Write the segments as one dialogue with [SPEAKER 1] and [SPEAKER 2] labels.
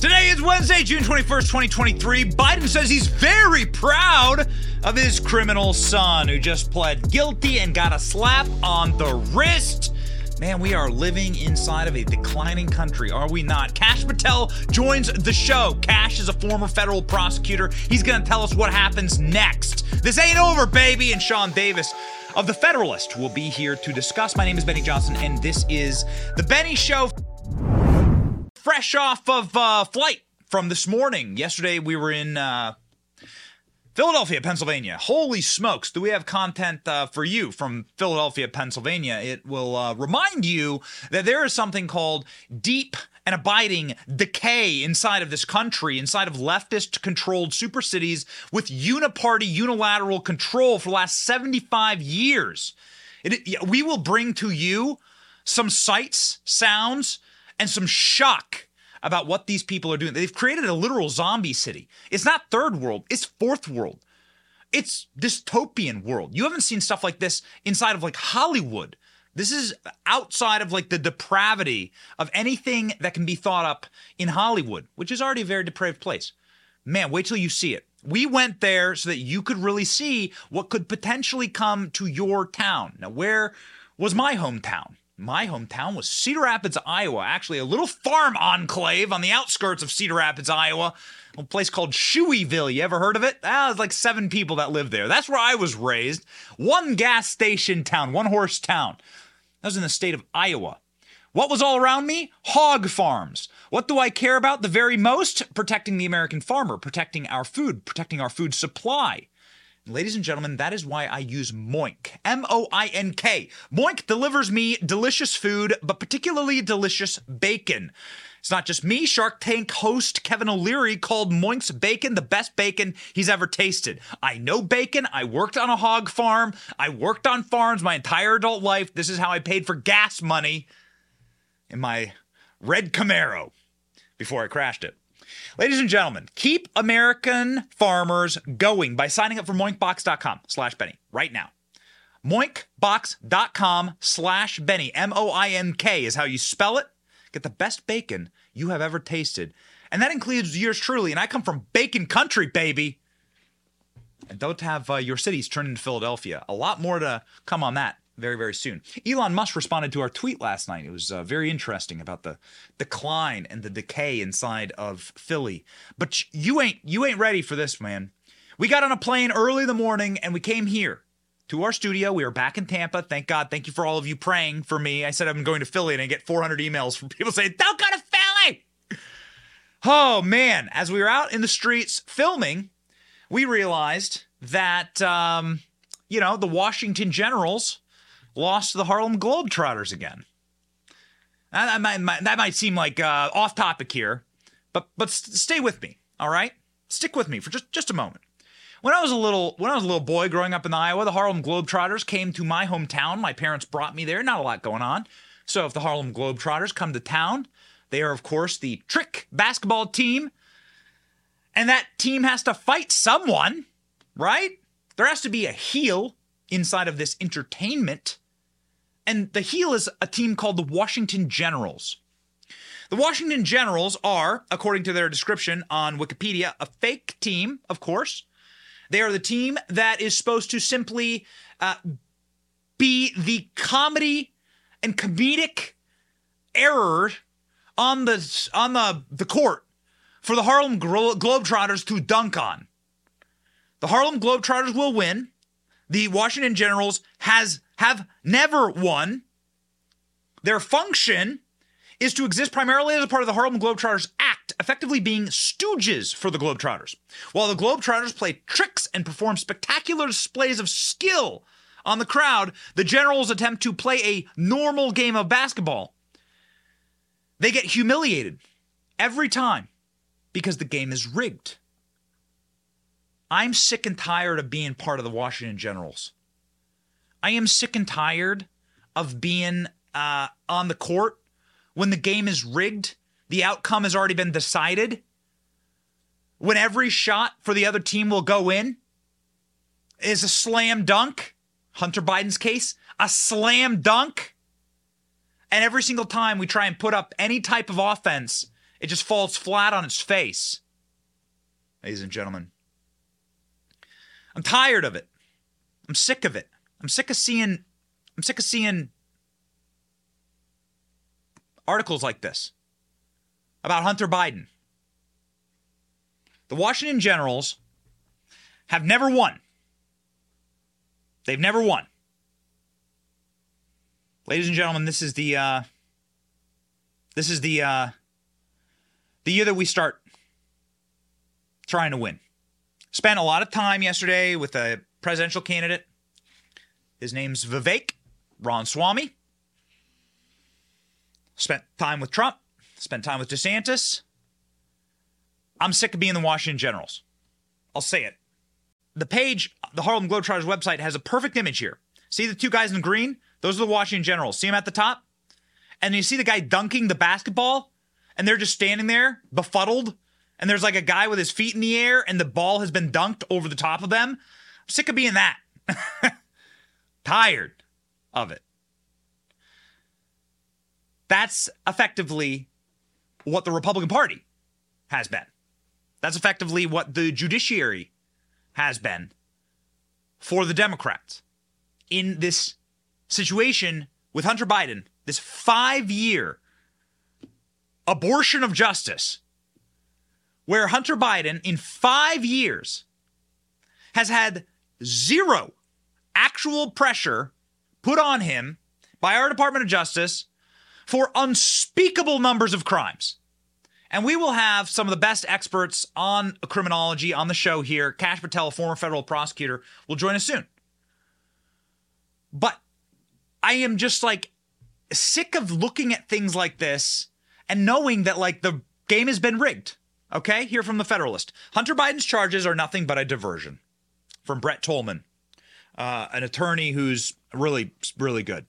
[SPEAKER 1] Today is Wednesday, June 21st, 2023. Biden says he's very proud of his criminal son who just pled guilty and got a slap on the wrist. Man, we are living inside of a declining country, are we not? Kash Patel joins the show. Kash is a former federal prosecutor. He's going to tell us what happens next. This ain't over, baby. And Sean Davis of The Federalist will be here to discuss. My name is Benny Johnson, and this is The Benny Show fresh off of uh, flight from this morning. Yesterday we were in uh, Philadelphia, Pennsylvania. Holy smokes, do we have content uh, for you from Philadelphia, Pennsylvania? It will uh, remind you that there is something called deep and abiding decay inside of this country, inside of leftist controlled super cities with uniparty, unilateral control for the last 75 years. It, we will bring to you some sights, sounds, and some shock about what these people are doing. They've created a literal zombie city. It's not third world, it's fourth world. It's dystopian world. You haven't seen stuff like this inside of like Hollywood. This is outside of like the depravity of anything that can be thought up in Hollywood, which is already a very depraved place. Man, wait till you see it. We went there so that you could really see what could potentially come to your town. Now, where was my hometown? My hometown was Cedar Rapids, Iowa. Actually, a little farm enclave on the outskirts of Cedar Rapids, Iowa. A place called Shoeyville. You ever heard of it? Ah, there's like seven people that live there. That's where I was raised. One gas station town, one horse town. That was in the state of Iowa. What was all around me? Hog farms. What do I care about the very most? Protecting the American farmer, protecting our food, protecting our food supply. Ladies and gentlemen, that is why I use Moink. M O I N K. Moink delivers me delicious food, but particularly delicious bacon. It's not just me. Shark Tank host Kevin O'Leary called Moink's bacon the best bacon he's ever tasted. I know bacon. I worked on a hog farm. I worked on farms my entire adult life. This is how I paid for gas money in my red Camaro before I crashed it. Ladies and gentlemen, keep American farmers going by signing up for moinkbox.com slash Benny right now. Moinkbox.com slash Benny. M O I N K is how you spell it. Get the best bacon you have ever tasted. And that includes yours truly. And I come from bacon country, baby. And don't have uh, your cities turn into Philadelphia. A lot more to come on that very, very soon. Elon Musk responded to our tweet last night. It was uh, very interesting about the decline and the decay inside of Philly. But you ain't you ain't ready for this, man. We got on a plane early in the morning and we came here to our studio. We were back in Tampa. Thank God. Thank you for all of you praying for me. I said I'm going to Philly and I get 400 emails from people saying, "Don't go to Philly." Oh man! As we were out in the streets filming, we realized that um, you know the Washington Generals lost to the Harlem Globetrotters again. That, that, might, that might seem like uh, off topic here, but but stay with me, all right? Stick with me for just, just a moment. When I was a little when I was a little boy growing up in Iowa, the Harlem Globetrotters came to my hometown. My parents brought me there. Not a lot going on. So if the Harlem Globetrotters come to town, they are of course the trick basketball team. And that team has to fight someone, right? There has to be a heel inside of this entertainment. And the heel is a team called the Washington Generals. The Washington Generals are, according to their description on Wikipedia, a fake team, of course. They are the team that is supposed to simply uh, be the comedy and comedic error on the on the the court for the Harlem Globetrotters to dunk on. The Harlem Globetrotters will win the Washington Generals has have never won. Their function is to exist primarily as a part of the Harlem Globetrotters Act, effectively being stooges for the Globetrotters. While the Globetrotters play tricks and perform spectacular displays of skill on the crowd, the Generals attempt to play a normal game of basketball. They get humiliated every time because the game is rigged. I'm sick and tired of being part of the Washington Generals. I am sick and tired of being uh, on the court when the game is rigged, the outcome has already been decided. When every shot for the other team will go in is a slam dunk, Hunter Biden's case, a slam dunk. And every single time we try and put up any type of offense it just falls flat on its face. Ladies and gentlemen, I'm tired of it. I'm sick of it. I'm sick of seeing I'm sick of seeing articles like this about Hunter Biden. The Washington Generals have never won. They've never won. Ladies and gentlemen, this is the uh, this is the uh, the year that we start trying to win. Spent a lot of time yesterday with a presidential candidate. His name's Vivek Ramaswamy. Spent time with Trump. Spent time with DeSantis. I'm sick of being the Washington Generals. I'll say it. The page, the Harlem Globetrotters website, has a perfect image here. See the two guys in green? Those are the Washington Generals. See them at the top? And you see the guy dunking the basketball, and they're just standing there, befuddled. And there's like a guy with his feet in the air, and the ball has been dunked over the top of them. I'm sick of being that. Tired of it. That's effectively what the Republican Party has been. That's effectively what the judiciary has been for the Democrats in this situation with Hunter Biden, this five year abortion of justice, where Hunter Biden, in five years, has had zero actual pressure put on him by our Department of Justice for unspeakable numbers of crimes. And we will have some of the best experts on criminology on the show here. Kash Patel, a former federal prosecutor, will join us soon. But I am just like sick of looking at things like this and knowing that like the game has been rigged. Okay, here from the Federalist. Hunter Biden's charges are nothing but a diversion. From Brett Tolman, uh, an attorney who's really, really good.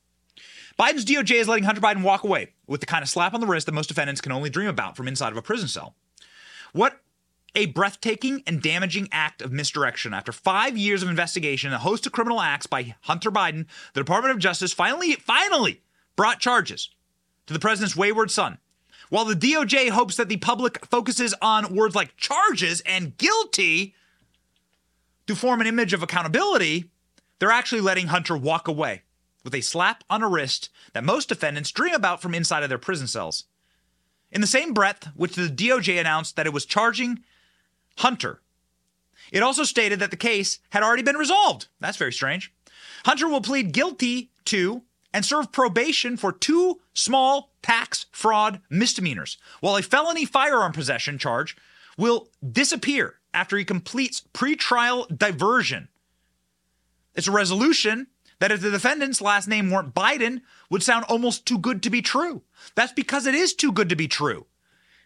[SPEAKER 1] Biden's DOJ is letting Hunter Biden walk away with the kind of slap on the wrist that most defendants can only dream about from inside of a prison cell. What a breathtaking and damaging act of misdirection. After five years of investigation and a host of criminal acts by Hunter Biden, the Department of Justice finally, finally brought charges to the president's wayward son. While the DOJ hopes that the public focuses on words like charges and guilty to form an image of accountability, they're actually letting Hunter walk away with a slap on a wrist that most defendants dream about from inside of their prison cells. In the same breath which the DOJ announced that it was charging Hunter, it also stated that the case had already been resolved. That's very strange. Hunter will plead guilty to and serve probation for two small tax fraud misdemeanors, while a felony firearm possession charge will disappear after he completes pretrial diversion. It's a resolution that if the defendant's last name weren't Biden would sound almost too good to be true. That's because it is too good to be true.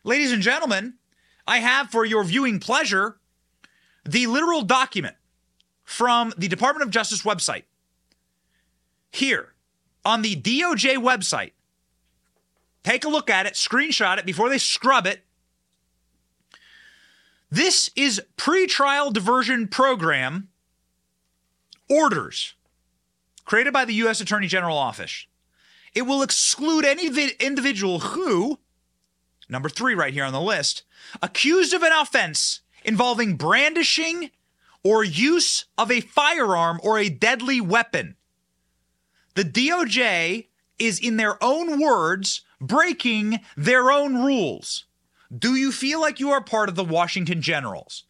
[SPEAKER 1] Ladies and gentlemen, I have for your viewing pleasure the literal document from the Department of Justice website. Here on the DOJ website, take a look at it, screenshot it before they scrub it. This is pretrial diversion program orders created by the U.S. Attorney General Office. It will exclude any vi- individual who, number three right here on the list, accused of an offense involving brandishing or use of a firearm or a deadly weapon. The DOJ is, in their own words, breaking their own rules. Do you feel like you are part of the Washington Generals?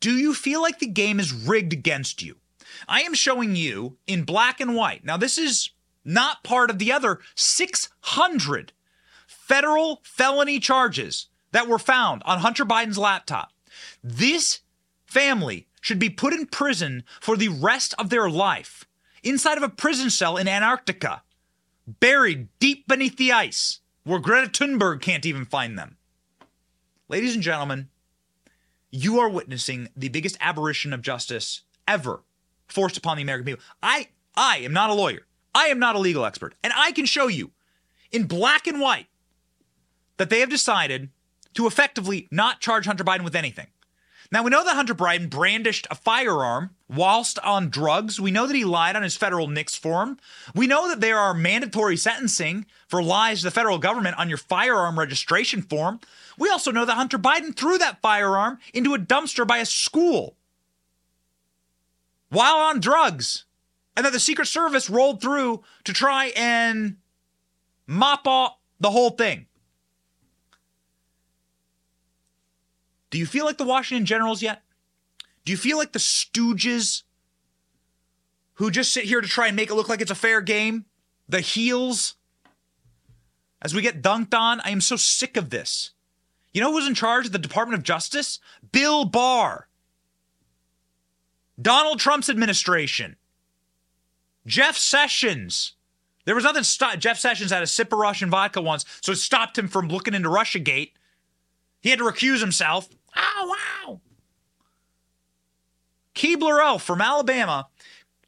[SPEAKER 1] Do you feel like the game is rigged against you? I am showing you in black and white. Now, this is not part of the other 600 federal felony charges that were found on Hunter Biden's laptop. This family should be put in prison for the rest of their life inside of a prison cell in Antarctica, buried deep beneath the ice, where Greta Thunberg can't even find them. Ladies and gentlemen, you are witnessing the biggest aberration of justice ever forced upon the American people. I I am not a lawyer. I am not a legal expert, and I can show you in black and white that they have decided to effectively not charge Hunter Biden with anything. Now, we know that Hunter Biden brandished a firearm whilst on drugs. We know that he lied on his federal NICS form. We know that there are mandatory sentencing for lies to the federal government on your firearm registration form. We also know that Hunter Biden threw that firearm into a dumpster by a school while on drugs, and that the Secret Service rolled through to try and mop off the whole thing. Do you feel like the Washington Generals yet? Do you feel like the stooges who just sit here to try and make it look like it's a fair game? The heels? As we get dunked on, I am so sick of this. You know who's in charge of the Department of Justice? Bill Barr. Donald Trump's administration. Jeff Sessions. There was nothing. Jeff Sessions had a sip of Russian vodka once, so it stopped him from looking into Russiagate. He had to recuse himself. Oh, wow. Keebler Elf from Alabama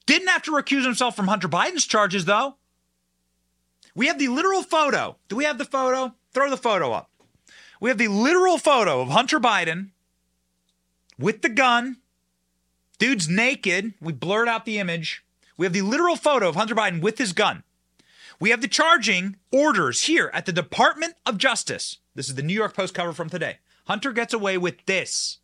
[SPEAKER 1] didn't have to recuse himself from Hunter Biden's charges, though. We have the literal photo. Do we have the photo? Throw the photo up. We have the literal photo of Hunter Biden with the gun. Dude's naked. We blurred out the image. We have the literal photo of Hunter Biden with his gun. We have the charging orders here at the Department of Justice. This is the New York Post cover from today. Hunter gets away with this.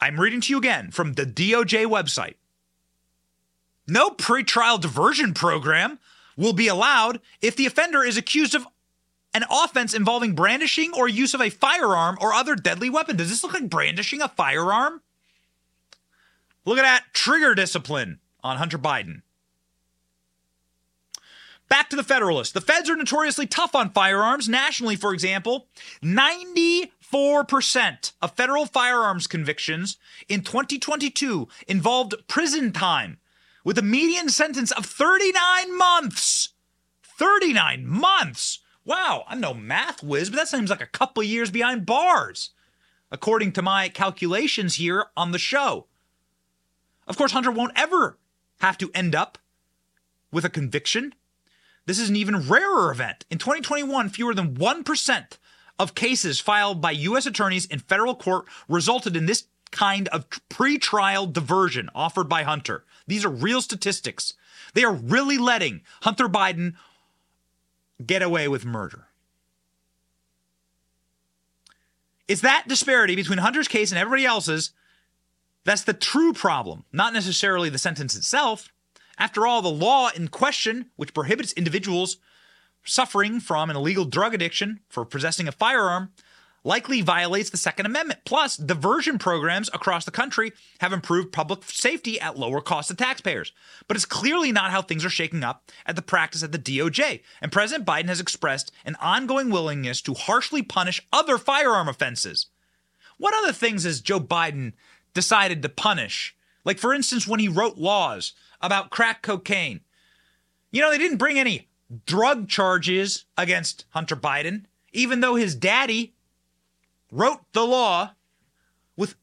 [SPEAKER 1] I'm reading to you again from the DOJ website. No pretrial diversion program will be allowed if the offender is accused of an offense involving brandishing or use of a firearm or other deadly weapon. Does this look like brandishing a firearm? Look at that trigger discipline on Hunter Biden. Back to the Federalist. The feds are notoriously tough on firearms. Nationally, for example, 94% of federal firearms convictions in 2022 involved prison time, with a median sentence of 39 months. 39 months! Wow, I'm no math whiz, but that seems like a couple years behind bars, according to my calculations here on the show. Of course, Hunter won't ever have to end up with a conviction this is an even rarer event. In 2021, fewer than 1% of cases filed by U.S. attorneys in federal court resulted in this kind of pre-trial diversion offered by Hunter. These are real statistics. They are really letting Hunter Biden get away with murder. It's that disparity between Hunter's case and everybody else's that's the true problem, not necessarily the sentence itself. After all, the law in question, which prohibits individuals suffering from an illegal drug addiction for possessing a firearm, likely violates the Second Amendment. Plus, diversion programs across the country have improved public safety at lower cost to taxpayers. But it's clearly not how things are shaking up at the practice at the DOJ. And President Biden has expressed an ongoing willingness to harshly punish other firearm offenses. What other things has Joe Biden decided to punish? Like, for instance, when he wrote laws about crack cocaine. You know, they didn't bring any drug charges against Hunter Biden, even though his daddy wrote the law with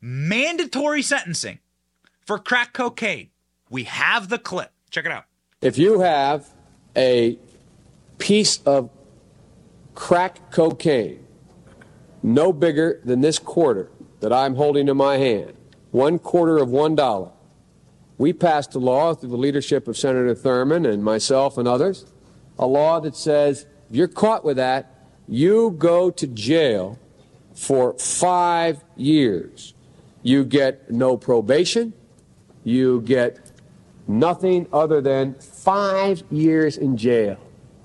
[SPEAKER 1] mandatory sentencing for crack cocaine. We have the clip. Check it out.
[SPEAKER 2] If you have a piece of crack cocaine no bigger than this quarter that I'm holding in my hand, one quarter of one dollar, we passed a law through the leadership of Senator Thurmond and myself and others, a law that says if you're caught with that, you go to jail for five years. You get no probation. You get nothing other than five years in jail.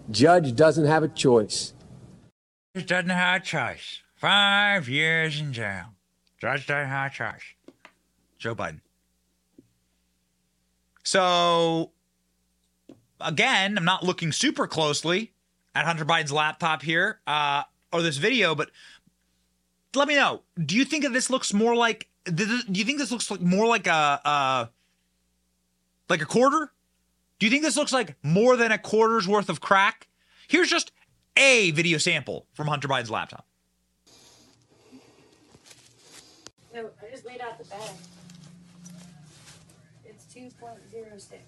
[SPEAKER 2] Judge doesn't have a choice.
[SPEAKER 1] Judge doesn't have a choice. Five years in jail. Judge doesn't have a choice. Joe Biden. So again, I'm not looking super closely at Hunter Biden's laptop here uh, or this video, but let me know. Do you think that this looks more like? Do you think this looks like more like a uh, like a quarter? Do you think this looks like more than a quarter's worth of crack? Here's just a video sample from Hunter Biden's laptop.
[SPEAKER 3] No, I just laid out the bag. It's 2.06.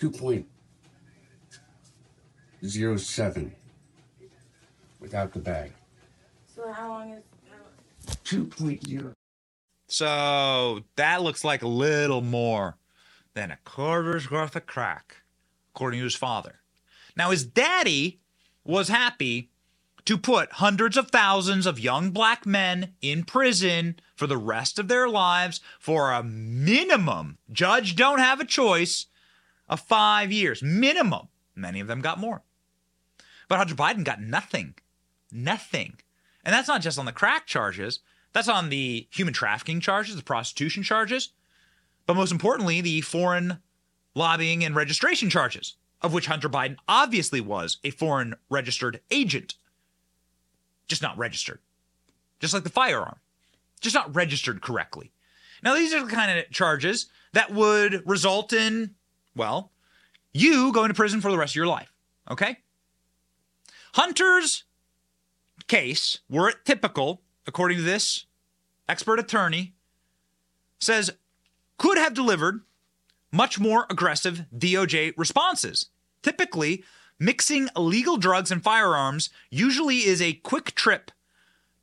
[SPEAKER 4] 2.07 without the bag.
[SPEAKER 3] So how long is how,
[SPEAKER 4] 2.0.
[SPEAKER 1] So that looks like a little more than a quarter's worth of crack, according to his father. Now, his daddy was happy to put hundreds of thousands of young black men in prison for the rest of their lives for a minimum, judge don't have a choice, of five years. Minimum. Many of them got more. But Hunter Biden got nothing. Nothing. And that's not just on the crack charges, that's on the human trafficking charges, the prostitution charges, but most importantly, the foreign lobbying and registration charges, of which Hunter Biden obviously was a foreign registered agent, just not registered. Just like the firearm, just not registered correctly. Now, these are the kind of charges that would result in, well, you going to prison for the rest of your life. Okay? Hunter's case, were it typical, according to this expert attorney, says could have delivered much more aggressive DOJ responses. Typically, mixing illegal drugs and firearms usually is a quick trip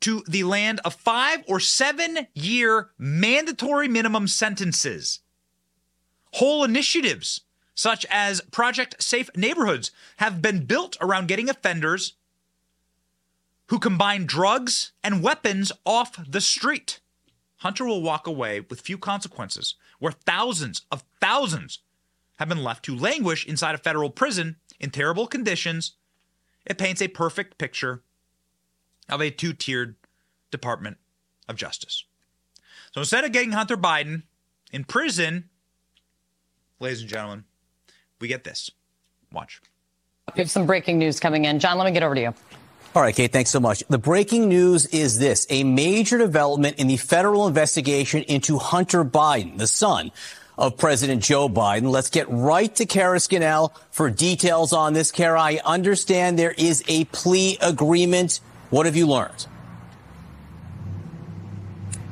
[SPEAKER 1] to the land of five or seven year mandatory minimum sentences. Whole initiatives, such as Project Safe Neighborhoods, have been built around getting offenders who combine drugs and weapons off the street. Hunter will walk away with few consequences, where thousands of thousands have been left to languish inside a federal prison in terrible conditions. It paints a perfect picture of a two tiered Department of Justice. So instead of getting Hunter Biden in prison, ladies and gentlemen, we get this. Watch.
[SPEAKER 5] We have some breaking news coming in. John, let me get over to you.
[SPEAKER 6] All right, Kate, thanks so much. The breaking news is this a major development in the federal investigation into Hunter Biden, the son of President Joe Biden. Let's get right to Kara Scannell for details on this. Kara, I understand there is a plea agreement. What have you learned?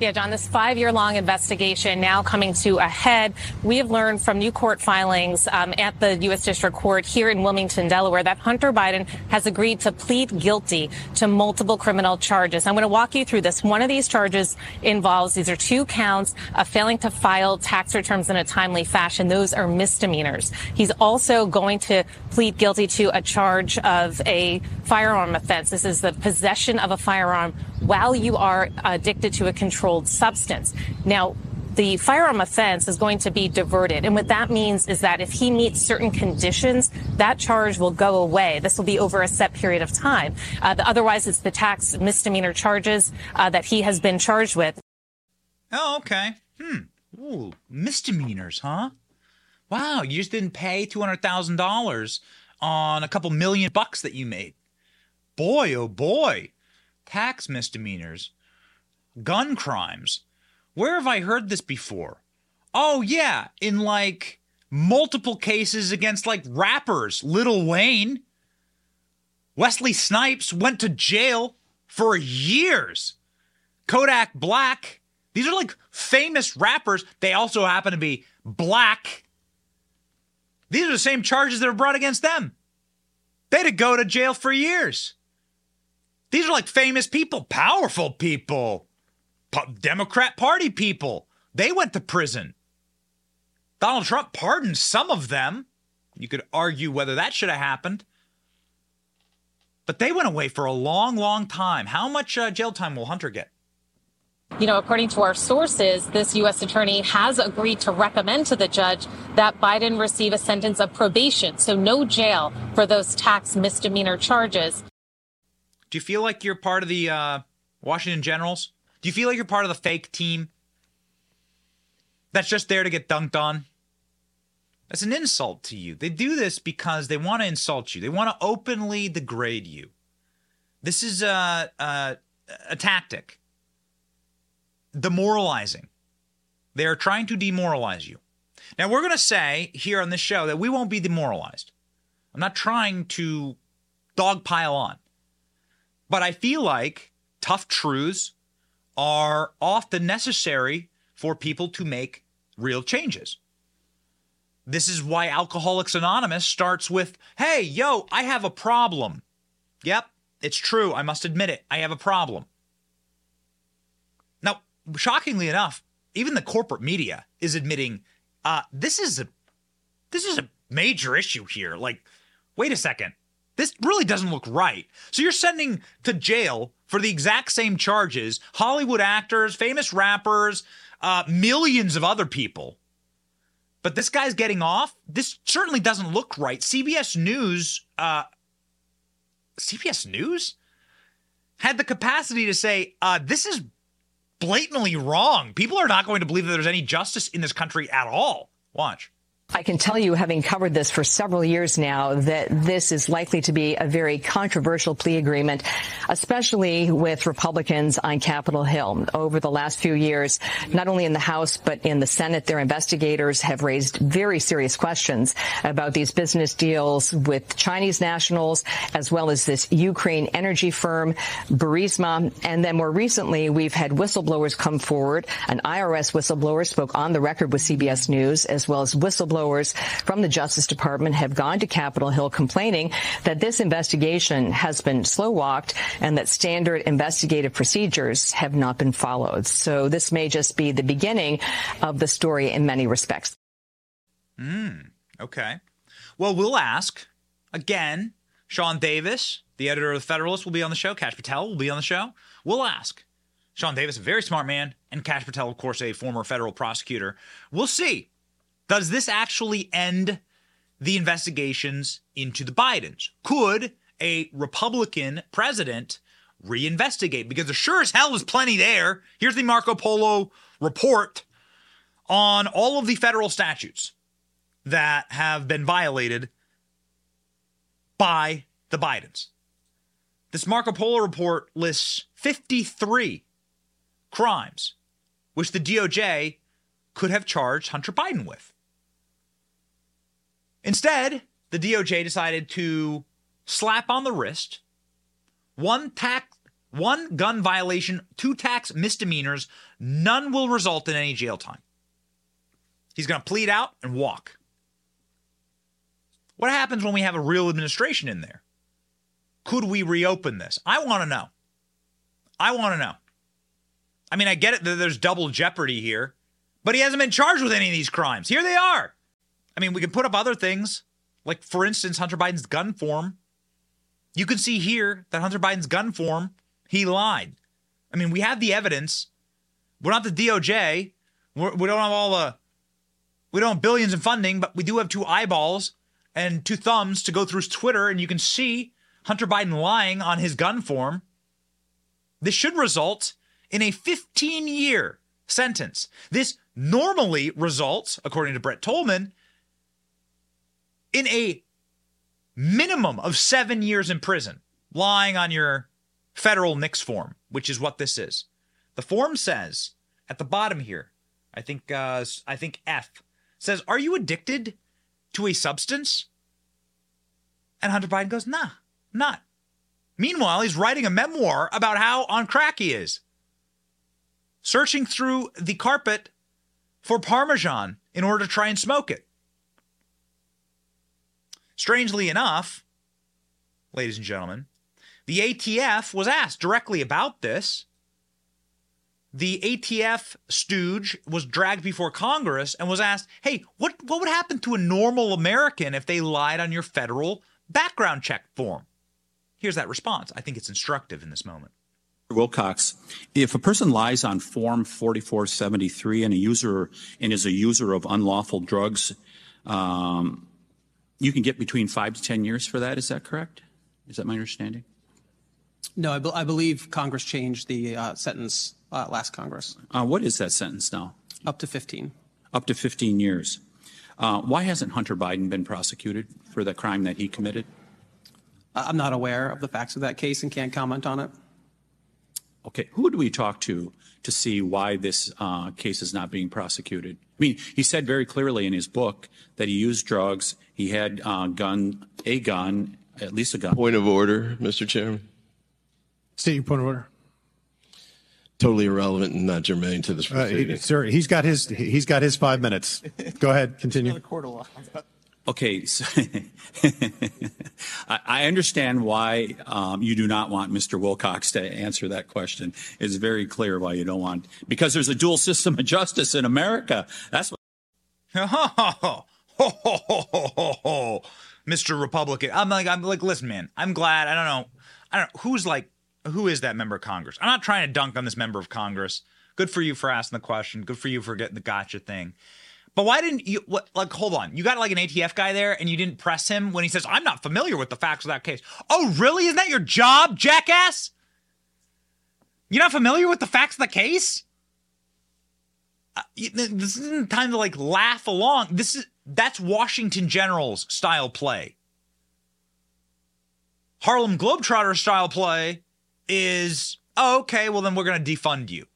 [SPEAKER 5] Yeah, John, this five year long investigation now coming to a head. We have learned from new court filings um, at the U.S. District Court here in Wilmington, Delaware, that Hunter Biden has agreed to plead guilty to multiple criminal charges. I'm going to walk you through this. One of these charges involves these are two counts of failing to file tax returns in a timely fashion. Those are misdemeanors. He's also going to plead guilty to a charge of a firearm offense. This is the possession of a firearm while you are addicted to a controlled substance. Now, the firearm offense is going to be diverted. And what that means is that if he meets certain conditions, that charge will go away. This will be over a set period of time. Uh, the, otherwise, it's the tax misdemeanor charges uh, that he has been charged with.
[SPEAKER 1] Oh, okay. Hmm. Ooh, misdemeanors, huh? Wow, you just didn't pay $200,000 on a couple million bucks that you made. Boy, oh boy. Tax misdemeanors, gun crimes. Where have I heard this before? Oh, yeah, in like multiple cases against like rappers. Lil Wayne. Wesley Snipes went to jail for years. Kodak Black. These are like famous rappers. They also happen to be black. These are the same charges that are brought against them. They had to go to jail for years. These are like famous people, powerful people, Democrat Party people. They went to prison. Donald Trump pardoned some of them. You could argue whether that should have happened. But they went away for a long, long time. How much uh, jail time will Hunter get?
[SPEAKER 5] You know, according to our sources, this U.S. attorney has agreed to recommend to the judge that Biden receive a sentence of probation, so no jail for those tax misdemeanor charges.
[SPEAKER 1] Do you feel like you're part of the uh, Washington Generals? Do you feel like you're part of the fake team that's just there to get dunked on? That's an insult to you. They do this because they want to insult you. They want to openly degrade you. This is a, a, a tactic. Demoralizing. They are trying to demoralize you. Now, we're going to say here on this show that we won't be demoralized. I'm not trying to dogpile on. But I feel like tough truths are often necessary for people to make real changes. This is why Alcoholics Anonymous starts with, hey, yo, I have a problem. Yep, it's true. I must admit it. I have a problem. Now, shockingly enough, even the corporate media is admitting uh, this is a this is a major issue here. Like, wait a second, this really doesn't look right. So you're sending to jail for the exact same charges Hollywood actors, famous rappers, uh, millions of other people. But this guy's getting off. This certainly doesn't look right. CBS News, uh, CBS News had the capacity to say, uh, this is blatantly wrong. People are not going to believe that there's any justice in this country at all. Watch.
[SPEAKER 4] I can tell you, having covered this for several years now, that this is likely to be a very controversial plea agreement, especially with Republicans on Capitol Hill. Over the last few years, not only in the House, but in the Senate, their investigators have raised very serious questions about these business deals with Chinese nationals, as well as this Ukraine energy firm, Burisma. And then more recently, we've had whistleblowers come forward. An IRS whistleblower spoke on the record with CBS News, as well as whistleblowers from the Justice Department have gone to Capitol Hill complaining that this investigation has been slow walked and that standard investigative procedures have not been followed. So this may just be the beginning of the story in many respects.
[SPEAKER 1] Mm, okay. Well, we'll ask again. Sean Davis, the editor of the Federalist, will be on the show. Kash Patel will be on the show. We'll ask. Sean Davis, a very smart man, and Kash Patel, of course, a former federal prosecutor. We'll see does this actually end the investigations into the Bidens? Could a Republican president reinvestigate? Because there sure as hell is plenty there. Here's the Marco Polo report on all of the federal statutes that have been violated by the Bidens. This Marco Polo report lists 53 crimes which the DOJ could have charged Hunter Biden with. Instead, the DOJ decided to slap on the wrist one tax one gun violation, two tax misdemeanors, none will result in any jail time. He's going to plead out and walk. What happens when we have a real administration in there? Could we reopen this? I want to know. I want to know. I mean, I get it that there's double jeopardy here, but he hasn't been charged with any of these crimes. Here they are. I mean, we can put up other things, like, for instance, Hunter Biden's gun form. You can see here that Hunter Biden's gun form, he lied. I mean, we have the evidence. We're not the DOJ. We're, we do not have all the, we don't have billions in funding, but we do have two eyeballs and two thumbs to go through Twitter, and you can see Hunter Biden lying on his gun form. This should result in a 15 year sentence. This normally results, according to Brett Tolman, in a minimum of seven years in prison, lying on your federal NICS form, which is what this is. The form says at the bottom here, I think uh, I think F says, "Are you addicted to a substance?" And Hunter Biden goes, "Nah, not." Meanwhile, he's writing a memoir about how on crack he is, searching through the carpet for Parmesan in order to try and smoke it. Strangely enough, ladies and gentlemen, the ATF was asked directly about this. The ATF stooge was dragged before Congress and was asked, hey, what, what would happen to a normal American if they lied on your federal background check form? Here's that response. I think it's instructive in this moment.
[SPEAKER 7] Wilcox, if a person lies on Form 4473 and a user and is a user of unlawful drugs, um, you can get between five to 10 years for that. Is that correct? Is that my understanding?
[SPEAKER 8] No, I, be- I believe Congress changed the uh, sentence uh, last Congress.
[SPEAKER 7] Uh, what is that sentence now?
[SPEAKER 8] Up to 15.
[SPEAKER 7] Up to 15 years. Uh, why hasn't Hunter Biden been prosecuted for the crime that he committed?
[SPEAKER 8] I'm not aware of the facts of that case and can't comment on it.
[SPEAKER 7] Okay, who do we talk to to see why this uh, case is not being prosecuted? I mean, he said very clearly in his book that he used drugs he had uh, gun, a gun, at least a gun.
[SPEAKER 9] Point of order, Mr. Chairman.
[SPEAKER 10] State your point of order.
[SPEAKER 9] Totally irrelevant and not germane to this
[SPEAKER 10] Uh, he,
[SPEAKER 9] proceeding.
[SPEAKER 10] sir, he's got his he's got his five minutes. Go ahead, continue.
[SPEAKER 7] Okay, I understand why um, you do not want Mr. Wilcox to answer that question. It's very clear why you don't want, because there's a dual system of justice in America. That's what.
[SPEAKER 1] Mr. Republican. I'm like, I'm like, listen, man, I'm glad. I don't know. I don't know who's like, who is that member of Congress? I'm not trying to dunk on this member of Congress. Good for you for asking the question. Good for you for getting the gotcha thing. But why didn't you, what, like, hold on. You got like an ATF guy there and you didn't press him when he says, I'm not familiar with the facts of that case. Oh, really? Isn't that your job, jackass? You're not familiar with the facts of the case? Uh, this isn't time to like laugh along. This is that's Washington Generals style play. Harlem Globetrotter style play is oh, okay, well then we're going to defund you.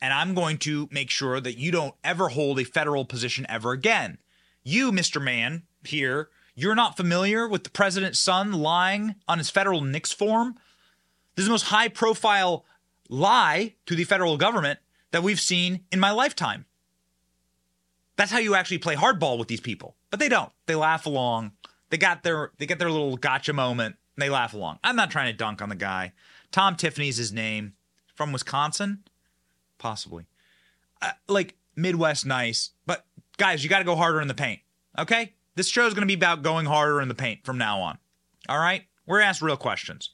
[SPEAKER 1] And I'm going to make sure that you don't ever hold a federal position ever again. You, Mr. Man, here, you're not familiar with the president's son lying on his federal NICS form? This is the most high profile lie to the federal government that we've seen in my lifetime. That's how you actually play hardball with these people. But they don't. They laugh along. They got their they get their little gotcha moment. And they laugh along. I'm not trying to dunk on the guy. Tom Tiffany's his name. From Wisconsin? Possibly. Uh, like Midwest nice. But guys, you got to go harder in the paint. Okay? This show is going to be about going harder in the paint from now on. All right? We're going to ask real questions.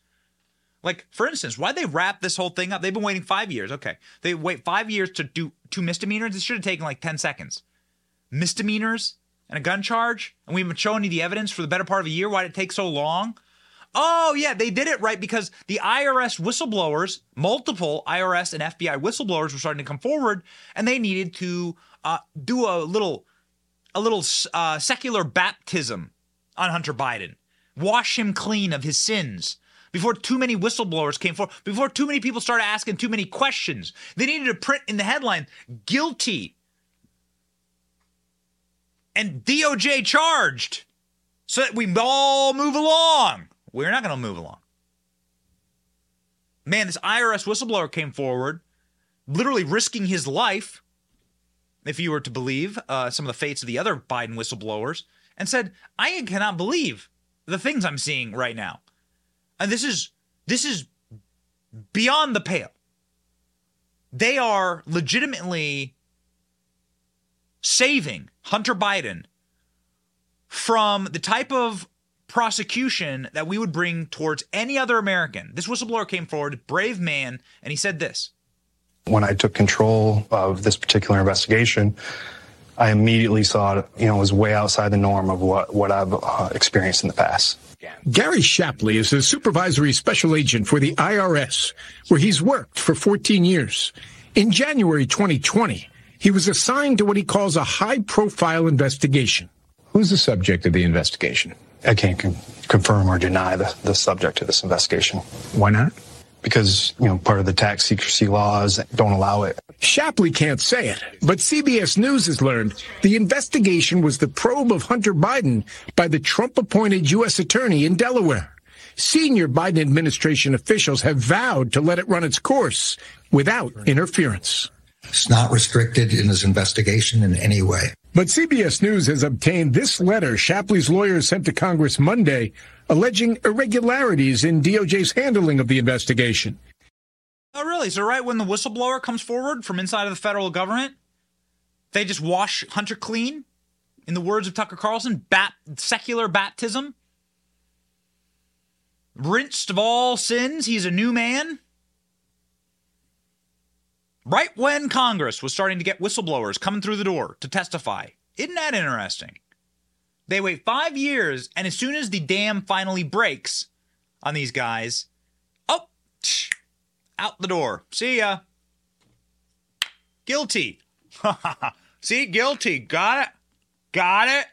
[SPEAKER 1] Like, for instance, why they wrap this whole thing up? They've been waiting five years. Okay. They wait five years to do two misdemeanors. It should have taken like 10 seconds. Misdemeanors and a gun charge. And we've been showing you the evidence for the better part of a year. Why did it take so long? Oh, yeah, they did it right because the IRS whistleblowers, multiple IRS and FBI whistleblowers were starting to come forward and they needed to uh, do a little, a little uh, secular baptism on Hunter Biden, wash him clean of his sins before too many whistleblowers came forward, before too many people started asking too many questions. They needed to print in the headline, guilty and DOJ charged so that we all move along. We're not going to move along. Man, this IRS whistleblower came forward, literally risking his life, if you were to believe uh, some of the fates of the other Biden whistleblowers, and said, "I cannot believe the things I'm seeing right now, and this is this is beyond the pale. They are legitimately saving Hunter Biden from the type of prosecution that we would bring towards any other American. This whistleblower came forward, brave man, and he said this.
[SPEAKER 11] When I took control of this particular investigation, I immediately saw it, you know, was way outside the norm of what, what I've uh, experienced in the past.
[SPEAKER 12] Gary Shapley is a supervisory special agent for the IRS, where he's worked for 14 years. In January 2020, he was assigned to what he calls a high profile investigation.
[SPEAKER 11] Who's the subject of the investigation? I can't con- confirm or deny the, the subject of this investigation.
[SPEAKER 12] Why not?
[SPEAKER 11] Because, you know, part of the tax secrecy laws don't allow it.
[SPEAKER 12] Shapley can't say it, but CBS News has learned the investigation was the probe of Hunter Biden by the Trump appointed U.S. attorney in Delaware. Senior Biden administration officials have vowed to let it run its course without interference.
[SPEAKER 13] It's not restricted in his investigation in any way.
[SPEAKER 12] But CBS News has obtained this letter Shapley's lawyers sent to Congress Monday alleging irregularities in DOJ's handling of the investigation.
[SPEAKER 1] Oh, really? So, right when the whistleblower comes forward from inside of the federal government, they just wash Hunter clean? In the words of Tucker Carlson, bat- secular baptism? Rinsed of all sins, he's a new man? Right when Congress was starting to get whistleblowers coming through the door to testify. Isn't that interesting? They wait five years, and as soon as the dam finally breaks on these guys, oh, out the door. See ya. Guilty. See, guilty. Got it. Got it.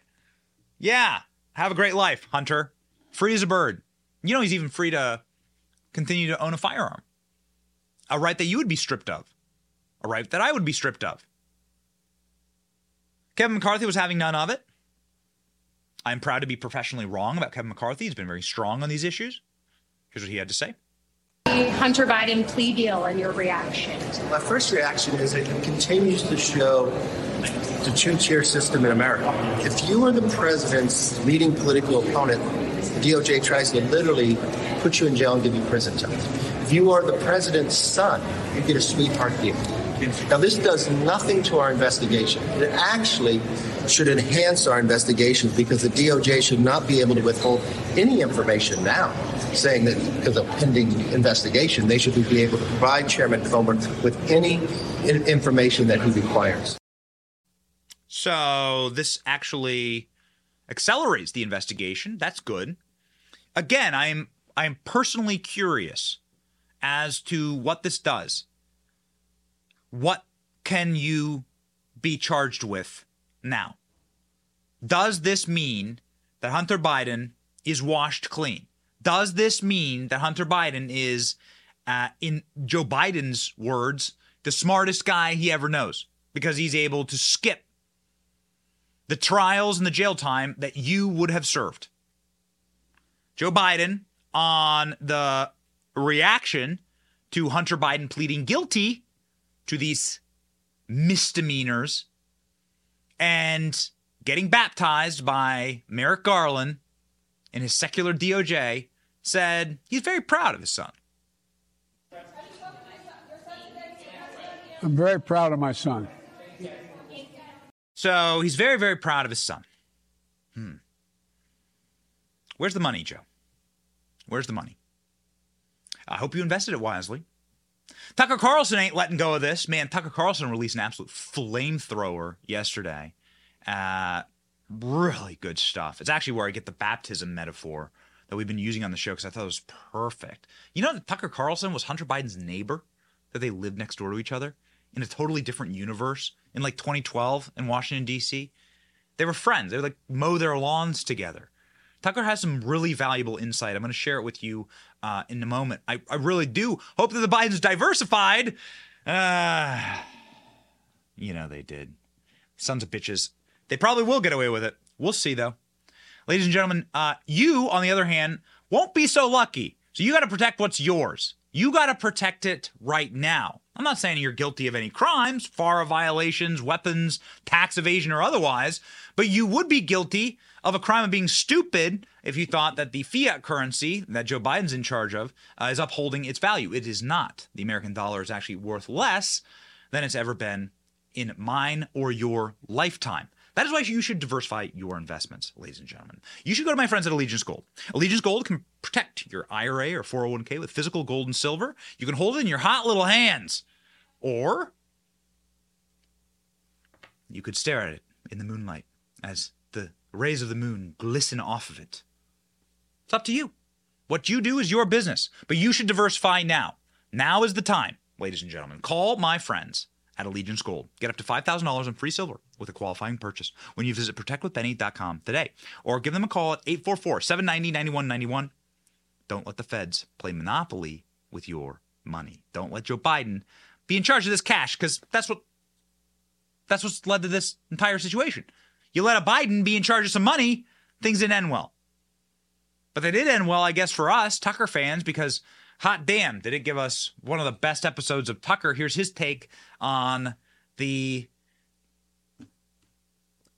[SPEAKER 1] Yeah. Have a great life, Hunter. Free as a bird. You know, he's even free to continue to own a firearm. A right that you would be stripped of. A right that I would be stripped of. Kevin McCarthy was having none of it. I'm proud to be professionally wrong about Kevin McCarthy. He's been very strong on these issues. Here's what he had to say.
[SPEAKER 14] The Hunter Biden plea deal and your reaction.
[SPEAKER 15] My first reaction is it continues to show
[SPEAKER 14] the two-tier system in America. If you are the president's leading political opponent, the DOJ tries to literally put you in jail and give you prison time. If you are the president's son, you get a sweetheart deal. Now, this does nothing to our investigation. It actually should enhance our investigations because the DOJ should not be able to withhold any information now, saying that because of pending investigation, they should be able to provide Chairman Comer with any information that he requires.
[SPEAKER 1] So this actually accelerates the investigation. That's good. Again, I'm I'm personally curious as to what this does. What can you be charged with now? Does this mean that Hunter Biden is washed clean? Does this mean that Hunter Biden is, uh, in Joe Biden's words, the smartest guy he ever knows because he's able to skip the trials and the jail time that you would have served? Joe Biden, on the reaction to Hunter Biden pleading guilty to these misdemeanors and getting baptized by Merrick Garland in his secular DOJ, said he's very proud of his son.
[SPEAKER 15] I'm very proud of my son.
[SPEAKER 1] So he's very, very proud of his son. Hmm. Where's the money, Joe? Where's the money? I hope you invested it wisely. Tucker Carlson ain't letting go of this. Man, Tucker Carlson released an absolute flamethrower yesterday. Uh, really good stuff. It's actually where I get the baptism metaphor that we've been using on the show because I thought it was perfect. You know that Tucker Carlson was Hunter Biden's neighbor, that they lived next door to each other in a totally different universe in like 2012 in Washington, D.C. They were friends. They would like mow their lawns together. Tucker has some really valuable insight. I'm going to share it with you uh, in a moment. I, I really do hope that the Bidens diversified. Uh, you know they did. Sons of bitches. They probably will get away with it. We'll see, though. Ladies and gentlemen, uh, you, on the other hand, won't be so lucky. So you got to protect what's yours. You got to protect it right now. I'm not saying you're guilty of any crimes, FARA violations, weapons, tax evasion, or otherwise, but you would be guilty of a crime of being stupid if you thought that the fiat currency that Joe Biden's in charge of uh, is upholding its value. It is not. The American dollar is actually worth less than it's ever been in mine or your lifetime. That is why you should diversify your investments, ladies and gentlemen. You should go to my friends at Allegiance Gold. Allegiance Gold can protect your IRA or 401k with physical gold and silver. You can hold it in your hot little hands, or you could stare at it in the moonlight as the rays of the moon glisten off of it. It's up to you. What you do is your business, but you should diversify now. Now is the time, ladies and gentlemen. Call my friends at Allegiance Gold. Get up to $5,000 in free silver with a qualifying purchase when you visit protectwithbenny.com today or give them a call at 844-790-9191. Don't let the feds play monopoly with your money. Don't let Joe Biden be in charge of this cash cuz that's what that's what's led to this entire situation. You let a Biden be in charge of some money, things didn't end well. But they did end well, I guess, for us, Tucker fans, because hot damn, did it give us one of the best episodes of Tucker. Here's his take on the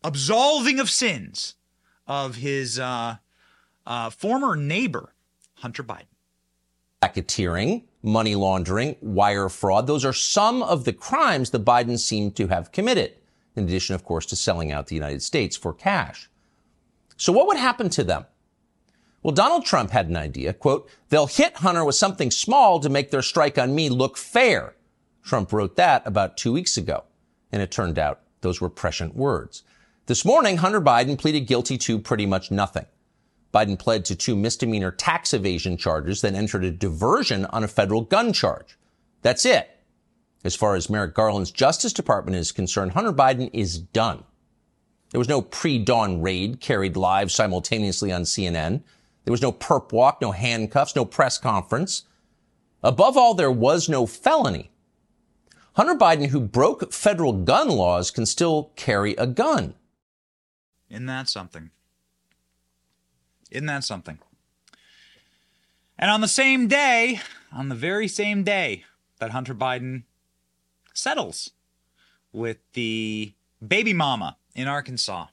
[SPEAKER 1] absolving of sins of his uh, uh, former neighbor, Hunter Biden.
[SPEAKER 16] Racketeering, money laundering, wire fraud, those are some of the crimes the Bidens seem to have committed, in addition, of course, to selling out the United States for cash. So what would happen to them? Well, Donald Trump had an idea. Quote, they'll hit Hunter with something small to make their strike on me look fair. Trump wrote that about two weeks ago. And it turned out those were prescient words. This morning, Hunter Biden pleaded guilty to pretty much nothing. Biden pled to two misdemeanor tax evasion charges, then entered a diversion on a federal gun charge. That's it. As far as Merrick Garland's Justice Department is concerned, Hunter Biden is done. There was no pre-dawn raid carried live simultaneously on CNN. There was no perp walk, no handcuffs, no press conference. Above all, there was no felony. Hunter Biden, who broke federal gun laws, can still carry a gun.
[SPEAKER 1] Isn't that something? Isn't that something? And on the same day, on the very same day that Hunter Biden settles with the baby mama in Arkansas.